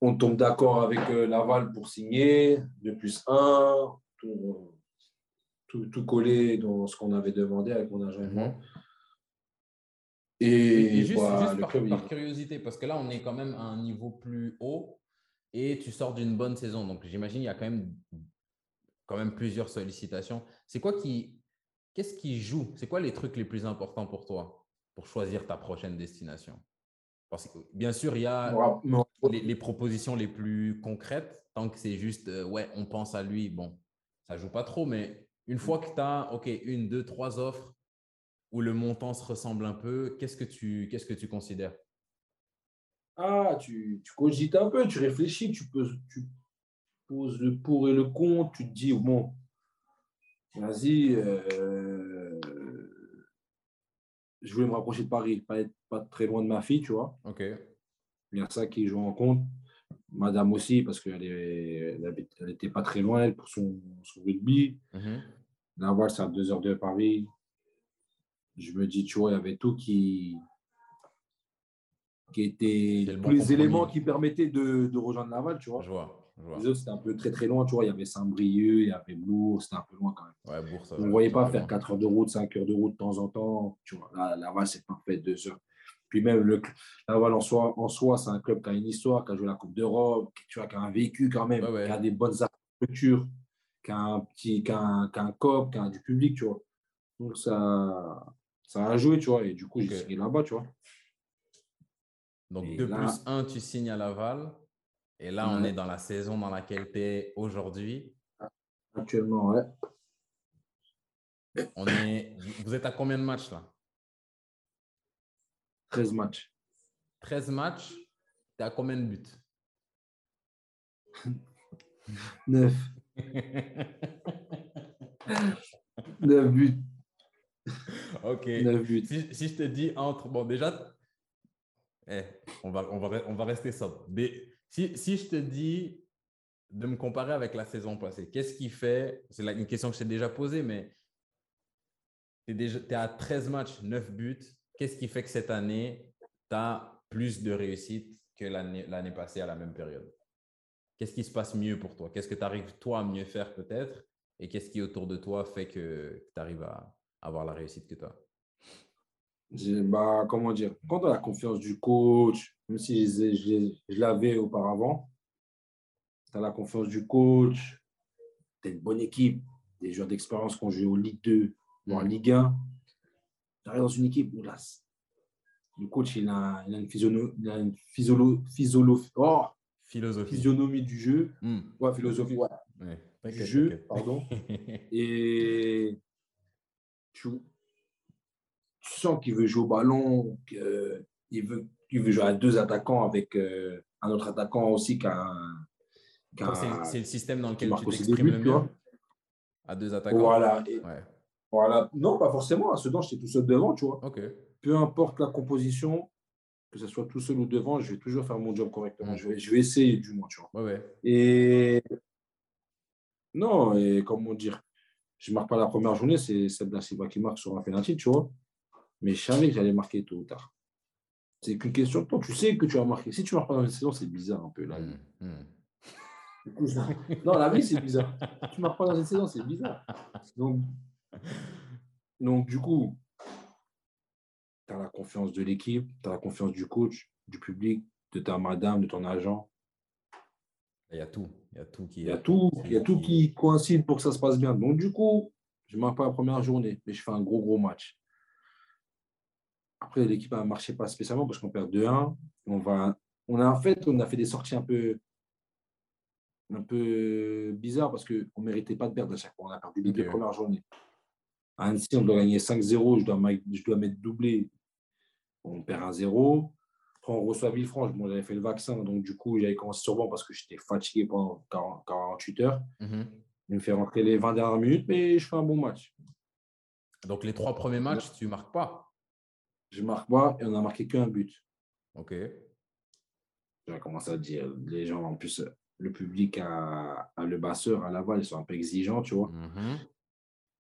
on tombe d'accord avec euh, Laval pour signer, 2 plus 1, tout, tout, collé dans ce qu'on avait demandé avec mon agent. Et, juste, par, curiosité, parce que là, on est quand même à un niveau plus haut et tu sors d'une bonne saison. Donc, j'imagine qu'il y a quand même, quand même plusieurs sollicitations. C'est quoi qui. Qu'est-ce qui joue? C'est quoi les trucs les plus importants pour toi pour choisir ta prochaine destination? Parce que, bien sûr, il y a les, les, propositions les plus concrètes. Tant que c'est juste, euh, ouais, on pense à lui, bon, ça joue pas trop. Mais une fois que tu as, OK, une, deux, trois offres où le montant se ressemble un peu, qu'est-ce que tu, qu'est-ce que tu considères? Ah, tu, tu cogites un peu, tu réfléchis, tu, peux, tu poses le pour et le contre, tu te dis, bon, vas-y, euh, je voulais me rapprocher de Paris, pas être pas très loin de ma fille, tu vois. Ok. Il y a ça qui joue en compte. Madame aussi, parce qu'elle n'était pas très loin elle, pour son, son rugby. Mm Laval, c'est à deux heures de Paris. Je me dis, tu vois, il y avait tout qui, qui était tous les éléments qui permettaient de, de rejoindre Laval, tu vois. Je vois. Les autres, c'était un peu très très loin, tu vois. Il y avait Saint-Brieuc, il y avait Bourg, c'était un peu loin quand même. Ouais, Bourg, ça On ne voyait pas faire 4 heures de route, 5 heures de route de temps en temps. Tu vois, là, Laval, c'est parfait, 2 heures. Puis même, le, Laval en soi, en soi c'est un club qui a une histoire, qui a joué la Coupe d'Europe, qui, qui a un vécu quand même, qui a des bonnes infrastructures, qui a un petit, qui a un, qui a un COP, qui a du public, tu vois. Donc, ça, ça a joué, tu vois. Et du coup, j'ai signé là-bas, tu vois. Donc, 2 plus 1, tu signes à Laval. Et là, on est dans la saison dans laquelle tu es aujourd'hui. Actuellement, ouais. On est... Vous êtes à combien de matchs là? 13 matchs. 13 matchs, tu à combien de buts? [laughs] 9. 9 [laughs] buts. [laughs] Ok. 9 buts. Si, si, je te dis entre. Bon, déjà, eh, on, va, on, va, on va rester sobre. Si, si je te dis de me comparer avec la saison passée, qu'est-ce qui fait, c'est une question que je t'ai déjà posée, mais tu es, es, à 13 matchs, 9 buts. Qu'est-ce qui fait que cette année, tu as plus de réussite que l'année passée à la même période? Qu'est-ce qui se passe mieux pour toi? Qu'est-ce que tu arrives toi à mieux faire peut-être? Et qu'est-ce qui autour de toi fait que, tu arrives à avoir la réussite que tu as bah, comment dire, quand tu as la confiance du coach, même si je, je, je l'avais auparavant, tu as la confiance du coach, tu as une bonne équipe, des joueurs d'expérience qui ont joué au Ligue 2 ou en Ligue 1. Tu arrives dans une équipe où là, le coach il a, il a une, physionomie, il a une physiolo, physiolo, oh, philosophie. physionomie du jeu. Mm. Ouais, philosophie, ouais. ouais. Du jeu, pardon. [laughs] Et tu, tu sens qu'il veut jouer au ballon, qu'il veut, qu'il veut jouer à deux attaquants avec euh, un autre attaquant aussi qu'un. c'est le système dans lequel tu t'exprimes le mieux. À deux attaquants. Voilà. voilà. Non, pas forcément. À Sedan, j'étais tout seul devant, tu vois. Peu importe la composition, que ce soit tout seul ou devant, je vais toujours faire mon job correctement. Je, vais, je vais essayer, du moins, tu vois. Ouais, Et. Non, et comment dire, je ne marque pas la première journée, c'est Seb Silva qui marque sur un penalty, tu vois. Mais je savais que j'allais marquer tôt ou tard. C'est qu'une question de temps. Tu sais que tu vas marquer. Si tu ne marques pas dans une saison, c'est bizarre un peu. Là. Mmh, mmh. [laughs] non, la vie, c'est bizarre. Tu ne marques pas dans une saison, c'est bizarre. Donc, donc, du coup, tu as la confiance de l'équipe, tu as la confiance du coach, du public, de ta madame, de ton agent. Il y a tout. Il y a tout qui, il y a tout, il y a tout qui coïncide pour que ça se passe bien. Donc, du coup, je ne marque pas la première journée, mais je fais un gros, gros match. Après, l'équipe ne marché pas spécialement parce qu'on perd 2-1. On, va, on, a, en fait, on a fait des sorties un peu, un peu bizarres parce qu'on ne méritait pas de perdre à chaque fois. On a perdu les deux premières journées. À Annecy, on doit gagner 5-0. Je dois, je dois mettre doublé. On perd 1-0. Après, on reçoit Villefranche. Bon, j'avais fait le vaccin, donc du coup, j'avais commencé sur banc parce que j'étais fatigué pendant 48 heures. Mm Il me fait rentrer les 20 dernières minutes, mais je fais un bon match. Donc, les trois premiers matchs, tu ne marques pas? Je marque pas et on a marqué qu'un but. Ok. J'ai commencé à dire, les gens, en plus, le public à, le basseur, à Laval, ils sont un peu exigeants, tu vois. Mhm.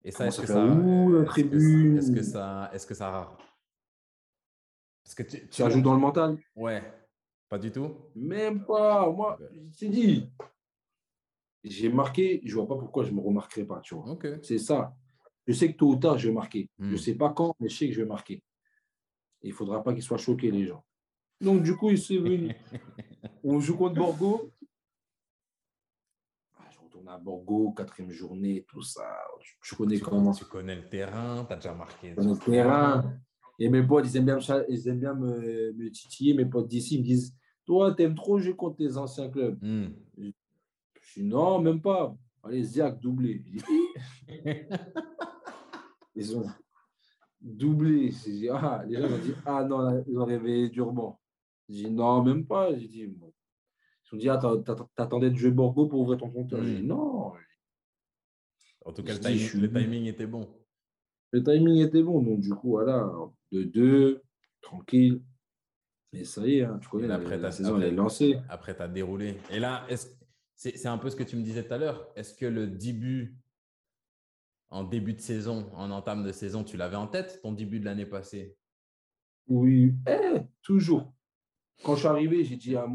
Et ça, est-ce que, ça, est-ce que, ça, est-ce que ça, est-ce que tu, ça joue dans le mental Ouais, pas du tout. Même pas. Moi, j'ai dit, j'ai marqué, je vois pas pourquoi je me remarquerai pas, tu vois. C'est ça. Je sais que tôt ou tard, je vais marquer. Je hmm. sais pas quand, mais je sais que je vais marquer. Il ne faudra pas qu'ils soient choqués, les gens. Donc, du coup, il s'est venu. [laughs] On joue contre Borgo. Ah, je retourne à Borgo, quatrième journée, tout ça. Je connais comment? Tu connais le terrain, tu as déjà marqué. le terrain. Et mes potes, ils aiment bien, me, ils aiment bien me, me titiller. Mes potes d'ici, ils me disent Toi, t'aimes trop jouer contre tes anciens clubs. Hmm. Je dis Non, même pas. Allez, Ziak, doublé. [laughs] ils ont doublé. Dit, ah, les gens ont dit Ah non, ils ont réveillé durement. J'ai dit Non, même pas. J'ai dit bon. Ils ont dit Ah, t'attendais de jouer Borgo pour ouvrir ton compteur. J'ai dit. Non. En tout cas, le Je dis, je timing était bon. Le timing était bon. Donc, du coup, voilà, de deux, tranquille. Et ça y est, hein, tu connais, après, la saison, après- elle est lancée. Après, tu as déroulé. Et là, c'est un peu ce que tu me disais tout à l'heure. Est-ce que le début, en début de saison, en entame de saison, tu l'avais en tête, ton début de l'année passée? Oui, eh, toujours. Quand je suis arrivé, j'ai dit à...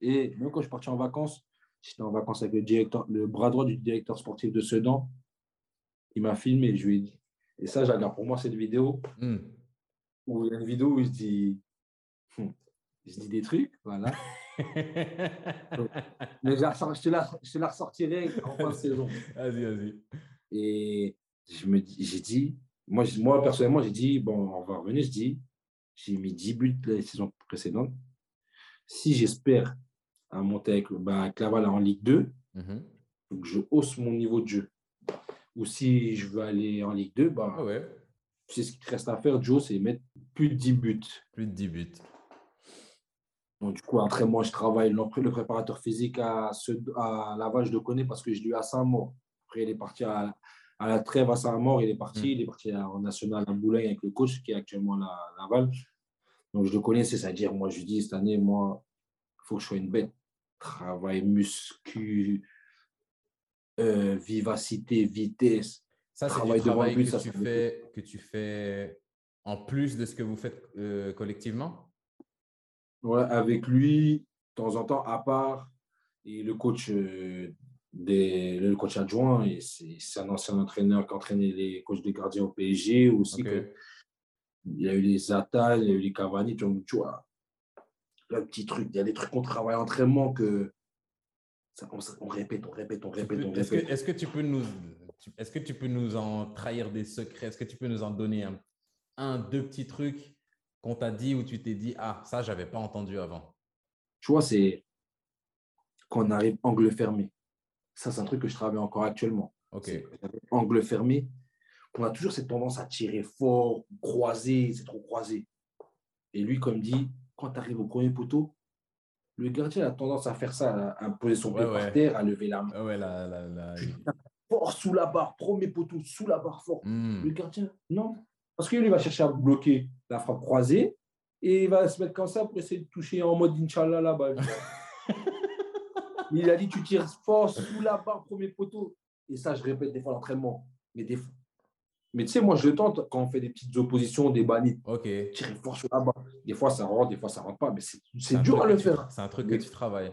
Et même quand je suis parti en vacances, j'étais en vacances avec le, directeur, le bras droit du directeur sportif de Sedan. Il m'a filmé, je lui ai dit. Et ça, je la garde pour moi, cette vidéo. Hmm. Où il y a une vidéo où dit... Hum, il se dit des trucs, voilà. [laughs] Mais je, la je te la, je te la ressortirai en fin de saison. Vas-y, vas-y. Et je me dis, j'ai dit, moi, je- moi personnellement, j'ai dit, bon, on va revenir, je dis, j'ai mis 10 buts la saison précédente. Si j'espère à monter avec, bah, avec Laval en Ligue 2, Mhm. faut que je hausse mon niveau de jeu. Ou si je veux aller en Ligue 2, bah, Ah ouais, c'est ce qui te reste à faire, Joe, c'est mettre plus de 10 buts. plus de 10 buts. Donc, du coup, après, moi, je travaille le le préparateur physique à, ce- à Laval, je le connais parce que je l'ai eu à Saint-Maur. Après, il est parti à, à la trêve à Saint-Maur, il est parti, Mm. il est parti en national à Boulogne avec le coach qui est actuellement à Laval. Donc, je le connais, c'est à dire, moi, je dis, cette année, moi, il faut que je sois une bête. Travail, muscu, euh, vivacité, vitesse. Ça, c'est Travail du le travail but, que, ça, tu fais, que tu fais en plus de ce que vous faites euh, collectivement? Ouais, avec lui, de temps en temps, à part, et le coach, euh, des, le coach adjoint, et c'est c'est un ancien entraîneur qui entraînait les coachs de gardiens au PSG aussi. Que- il y a eu les Zata, il y a eu les Cavani, tu vois, de petits trucs. Il y a des trucs qu'on travaille en entraînement que ça, on, on répète, on répète, on répète, peux- on Est-ce que, répète. est-ce que tu peux nous, est-ce que tu peux nous en trahir des secrets? Est-ce que tu peux nous en donner un, un, deux petits trucs qu'on t'a dit ou tu t'es dit ah ça j'avais pas entendu avant? Tu vois, c'est quand on arrive angle fermé. Ça, c'est un truc que je travaille encore actuellement. Ok. Angle fermé, on a toujours cette tendance à tirer fort, croiser, c'est trop croisé. Et lui, comme dit, quand tu arrives au premier poteau, le gardien a tendance à faire ça, à, à poser son pied Ouais, ouais. par terre, à lever la main. Ah ouais la la la. Fort sous la barre, premier poteau, sous la barre fort. Hmm. Le gardien, non. Parce que lui, il va chercher à bloquer la frappe croisée et il va se mettre comme ça pour essayer de toucher en mode Inch'Allah là-bas. [laughs] il a dit tu tires fort sous la barre, premier poteau. Et ça, je répète des fois l'entraînement. Mais, des... fois- mais tu sais, moi, je le tente quand on fait des petites oppositions, des bannis. Ok. Tirer fort sur la barre. Des fois, ça rentre, des fois, ça rentre pas. Mais c'est dur à le faire. C'est un truc que tu travailles.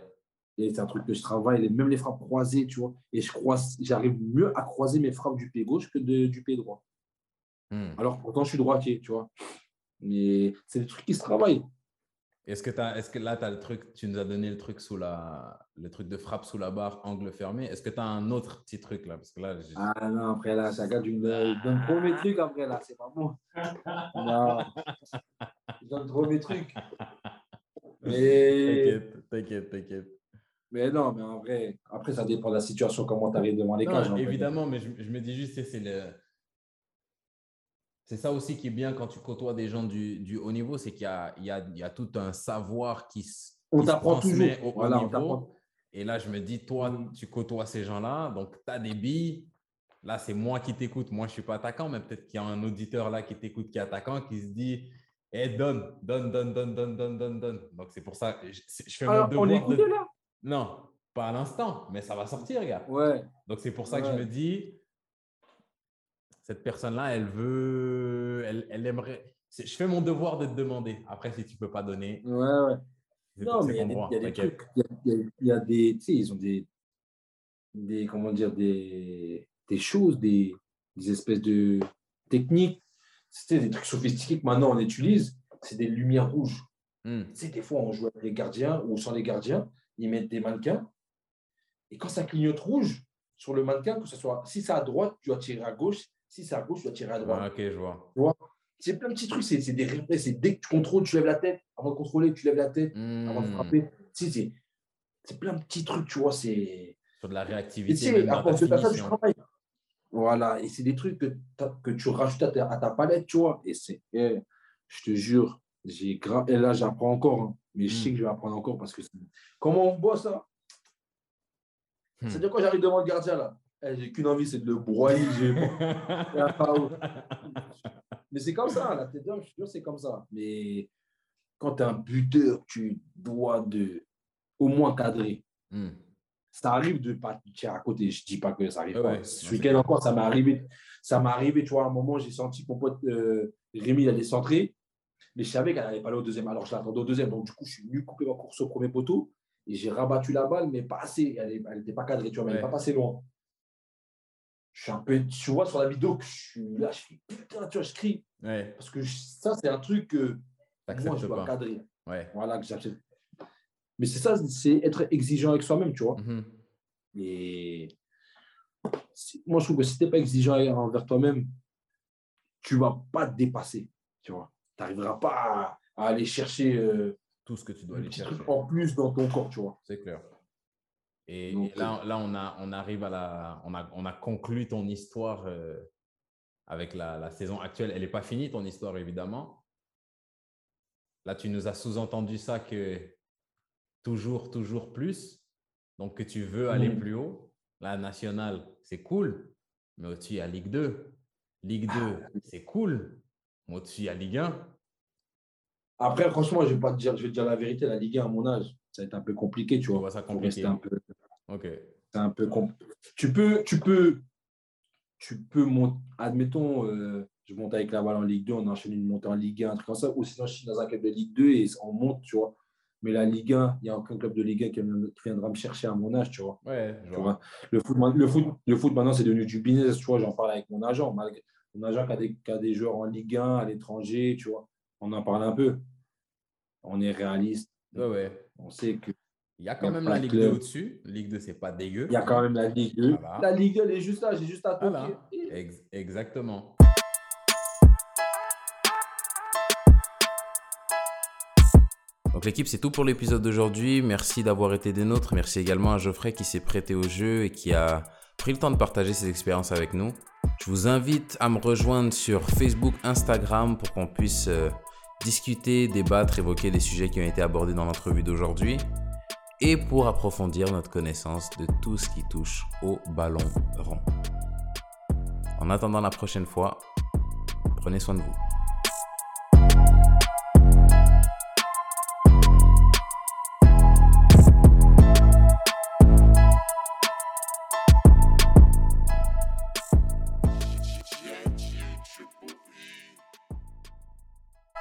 Et c'est un truc que je travaille, même les frappes croisées, tu vois. Et je croise, j'arrive mieux à croiser mes frappes du pied gauche que de- du pied droit. Hmm. Alors pourtant, je suis droitier, tu vois. Mais c'est des trucs qui se travaillent. Est-ce que, est-ce que là, tu as le truc, tu nous as donné le truc sous la, le truc de frappe sous la barre, angle fermé. Est-ce que tu as un autre petit truc là? Parce que là, Ah non, après là, ça garde une, il donne trop mes trucs après là, c'est pas bon. Non. Il donne trop mes trucs. Mais, t'inquiète, t'inquiète, t'inquiète. mais non, mais en vrai, après, ça dépend de la situation, comment tu arrives devant les Non, cages. évidemment, mais je, je me dis juste, c'est le. C'est ça aussi qui est bien quand tu côtoies des gens du, du haut niveau, c'est qu'il y a, y, y tout un savoir qui, s- On se t'apprend toujours. au haut Voilà, on niveau. Et là, je me dis, toi, Mm. tu côtoies ces gens-là, donc tu as des billes. Là, c'est moi qui t'écoute. Moi, je ne suis pas attaquant, mais peut-être qu'il y a un auditeur là qui t'écoute qui est attaquant, qui se dit Eh, donne, donne, donne, donne, donne, donne, donne, donne. Donc, c'est pour ça que je, je fais Alors, mon on devoir. écoute de- là? Non, pas à l'instant, mais ça va sortir, gars. Ouais. Donc, c'est pour ça que je me dis Cette personne-là, elle veut, elle, elle aimerait. Je fais mon devoir de te demander. Après, si tu ne peux pas donner, Ouais, ouais. Non, mais il y a des, y a trucs. Il y a, y des. Tu sais, ils ont des. des comment dire Des, des choses, des, des espèces de techniques. C'était des trucs sophistiqués que maintenant on utilise. C'est des lumières rouges. Hmm. Tu sais, des fois, on joue avec les gardiens ou sans les gardiens. Ils mettent des mannequins. Et quand ça clignote rouge sur le mannequin, que ce soit. Si c'est à droite, tu dois tirer à gauche. Si c'est à gauche, tu dois tirer à droite. Ok, je vois. Tu vois? C'est plein de petits trucs. C'est des réflexes. C'est dès que tu contrôles, tu lèves la tête. Avant de contrôler, tu lèves la tête. Avant de Hmm. frapper. Tu c'est plein de petits trucs, tu vois. C'est. Sur de la tu réactivité. c'est pas ça du finition. travail. Voilà, et c'est des trucs que, que tu rajoutes à ta, à ta palette, tu vois. Et c'est, eh, je te jure, j'ai grave. Et là, j'apprends encore, hein. mais je Mm. sais que je vais apprendre encore parce que comment on bosse là Hmm. C'est-à-dire quand j'arrive devant le gardien là, j'ai qu'une envie, c'est de le broyer. [laughs] mais c'est comme ça, la tête d'homme, je te jure, c'est comme ça. Mais quand tu es un buteur, tu dois de, au moins cadrer Hmm. ça arrive de pas tirer à côté. Je dis pas que ça arrive Ouais, pas. ouais. Ce week-end encore, ça m'est arrivé. Ça m'est arrivé, tu vois, à un moment, j'ai senti que mon pote euh, Rémi il allait centrer, mais je savais qu'elle n'allait pas aller au deuxième. Alors, je l'attendais au deuxième. Donc, du coup, je suis venu couper ma course au premier poteau et j'ai rabattu la balle, mais pas assez. Elle n'était pas cadrée, tu vois, mais elle n'est Ouais. pas passée loin. Je suis un peu, tu vois, sur la vidéo que je suis là, je fais putain, tu vois, je crie. Ouais, Parce que je- ça, c'est un truc que moi, je dois pas. cadrer. Ouais. Voilà, que j'accepte. Mais c'est ça, c'est être exigeant avec soi-même, tu vois. Mhm. Et moi, je trouve que si tu n'es pas exigeant envers toi-même, tu ne vas pas te dépasser. Tu vois. Tu n'arriveras pas à, à aller chercher euh, Tout ce que tu dois aller chercher. en plus dans ton corps, tu vois. C'est clair. Et, et là, là on, a, on arrive à la. On a, on a conclu ton histoire euh, avec la, la saison actuelle. Elle n'est pas finie, ton histoire, évidemment. Là, tu nous as sous-entendu ça que toujours, toujours plus. Donc, que tu veux aller plus haut. La nationale, c'est cool. Mais au-dessus, il y a Ligue 2. Ligue 2, c'est cool. Mais au-dessus, il y a Ligue 1. Après, franchement, je vais pas te dire, je vais te dire la vérité, la Ligue 1 à mon âge, ça va être un peu compliqué, tu vois. ça compliqué. rester un peu, Ok. c'est un peu Tu peux, tu peux, tu peux monter, admettons, euh, je monte avec la balle en Ligue 2, on enchaîne une montée en Ligue 1, un truc comme ça, ou sinon je suis dans un club de Ligue 2 et on monte, tu vois. Mais la Ligue 1, il n'y a aucun club de Ligue 1 qui viendra- me chercher à mon âge, tu vois. Ouais, Tu vois. Le, foot, le, foot, le foot, maintenant, c'est devenu du business, tu vois. J'en parle avec mon agent. Malgré, mon agent qui a, des, qui a des joueurs en Ligue 1, à l'étranger, tu vois. On en parle un peu. On est réaliste. Ouais, ouais. On sait qu'il Il y a Il y quand a même la Ligue 2 club. au-dessus. Ligue 2, c'est pas dégueu. y a quand même la Ligue 2. Voilà. La Ligue 2, elle est juste là. J'ai juste à toquer. Voilà. Ex- exactement. Donc l'équipe, c'est tout pour l'épisode d'aujourd'hui. Merci d'avoir été des nôtres. Merci également à Geoffrey qui s'est prêté au jeu et qui a pris le temps de partager ses expériences avec nous. Je vous invite à me rejoindre sur Facebook, Instagram pour qu'on puisse euh, discuter, débattre, évoquer des sujets qui ont été abordés dans l'entrevue d'aujourd'hui et pour approfondir notre connaissance de tout ce qui touche au ballon rond. En attendant la prochaine fois, prenez soin de vous.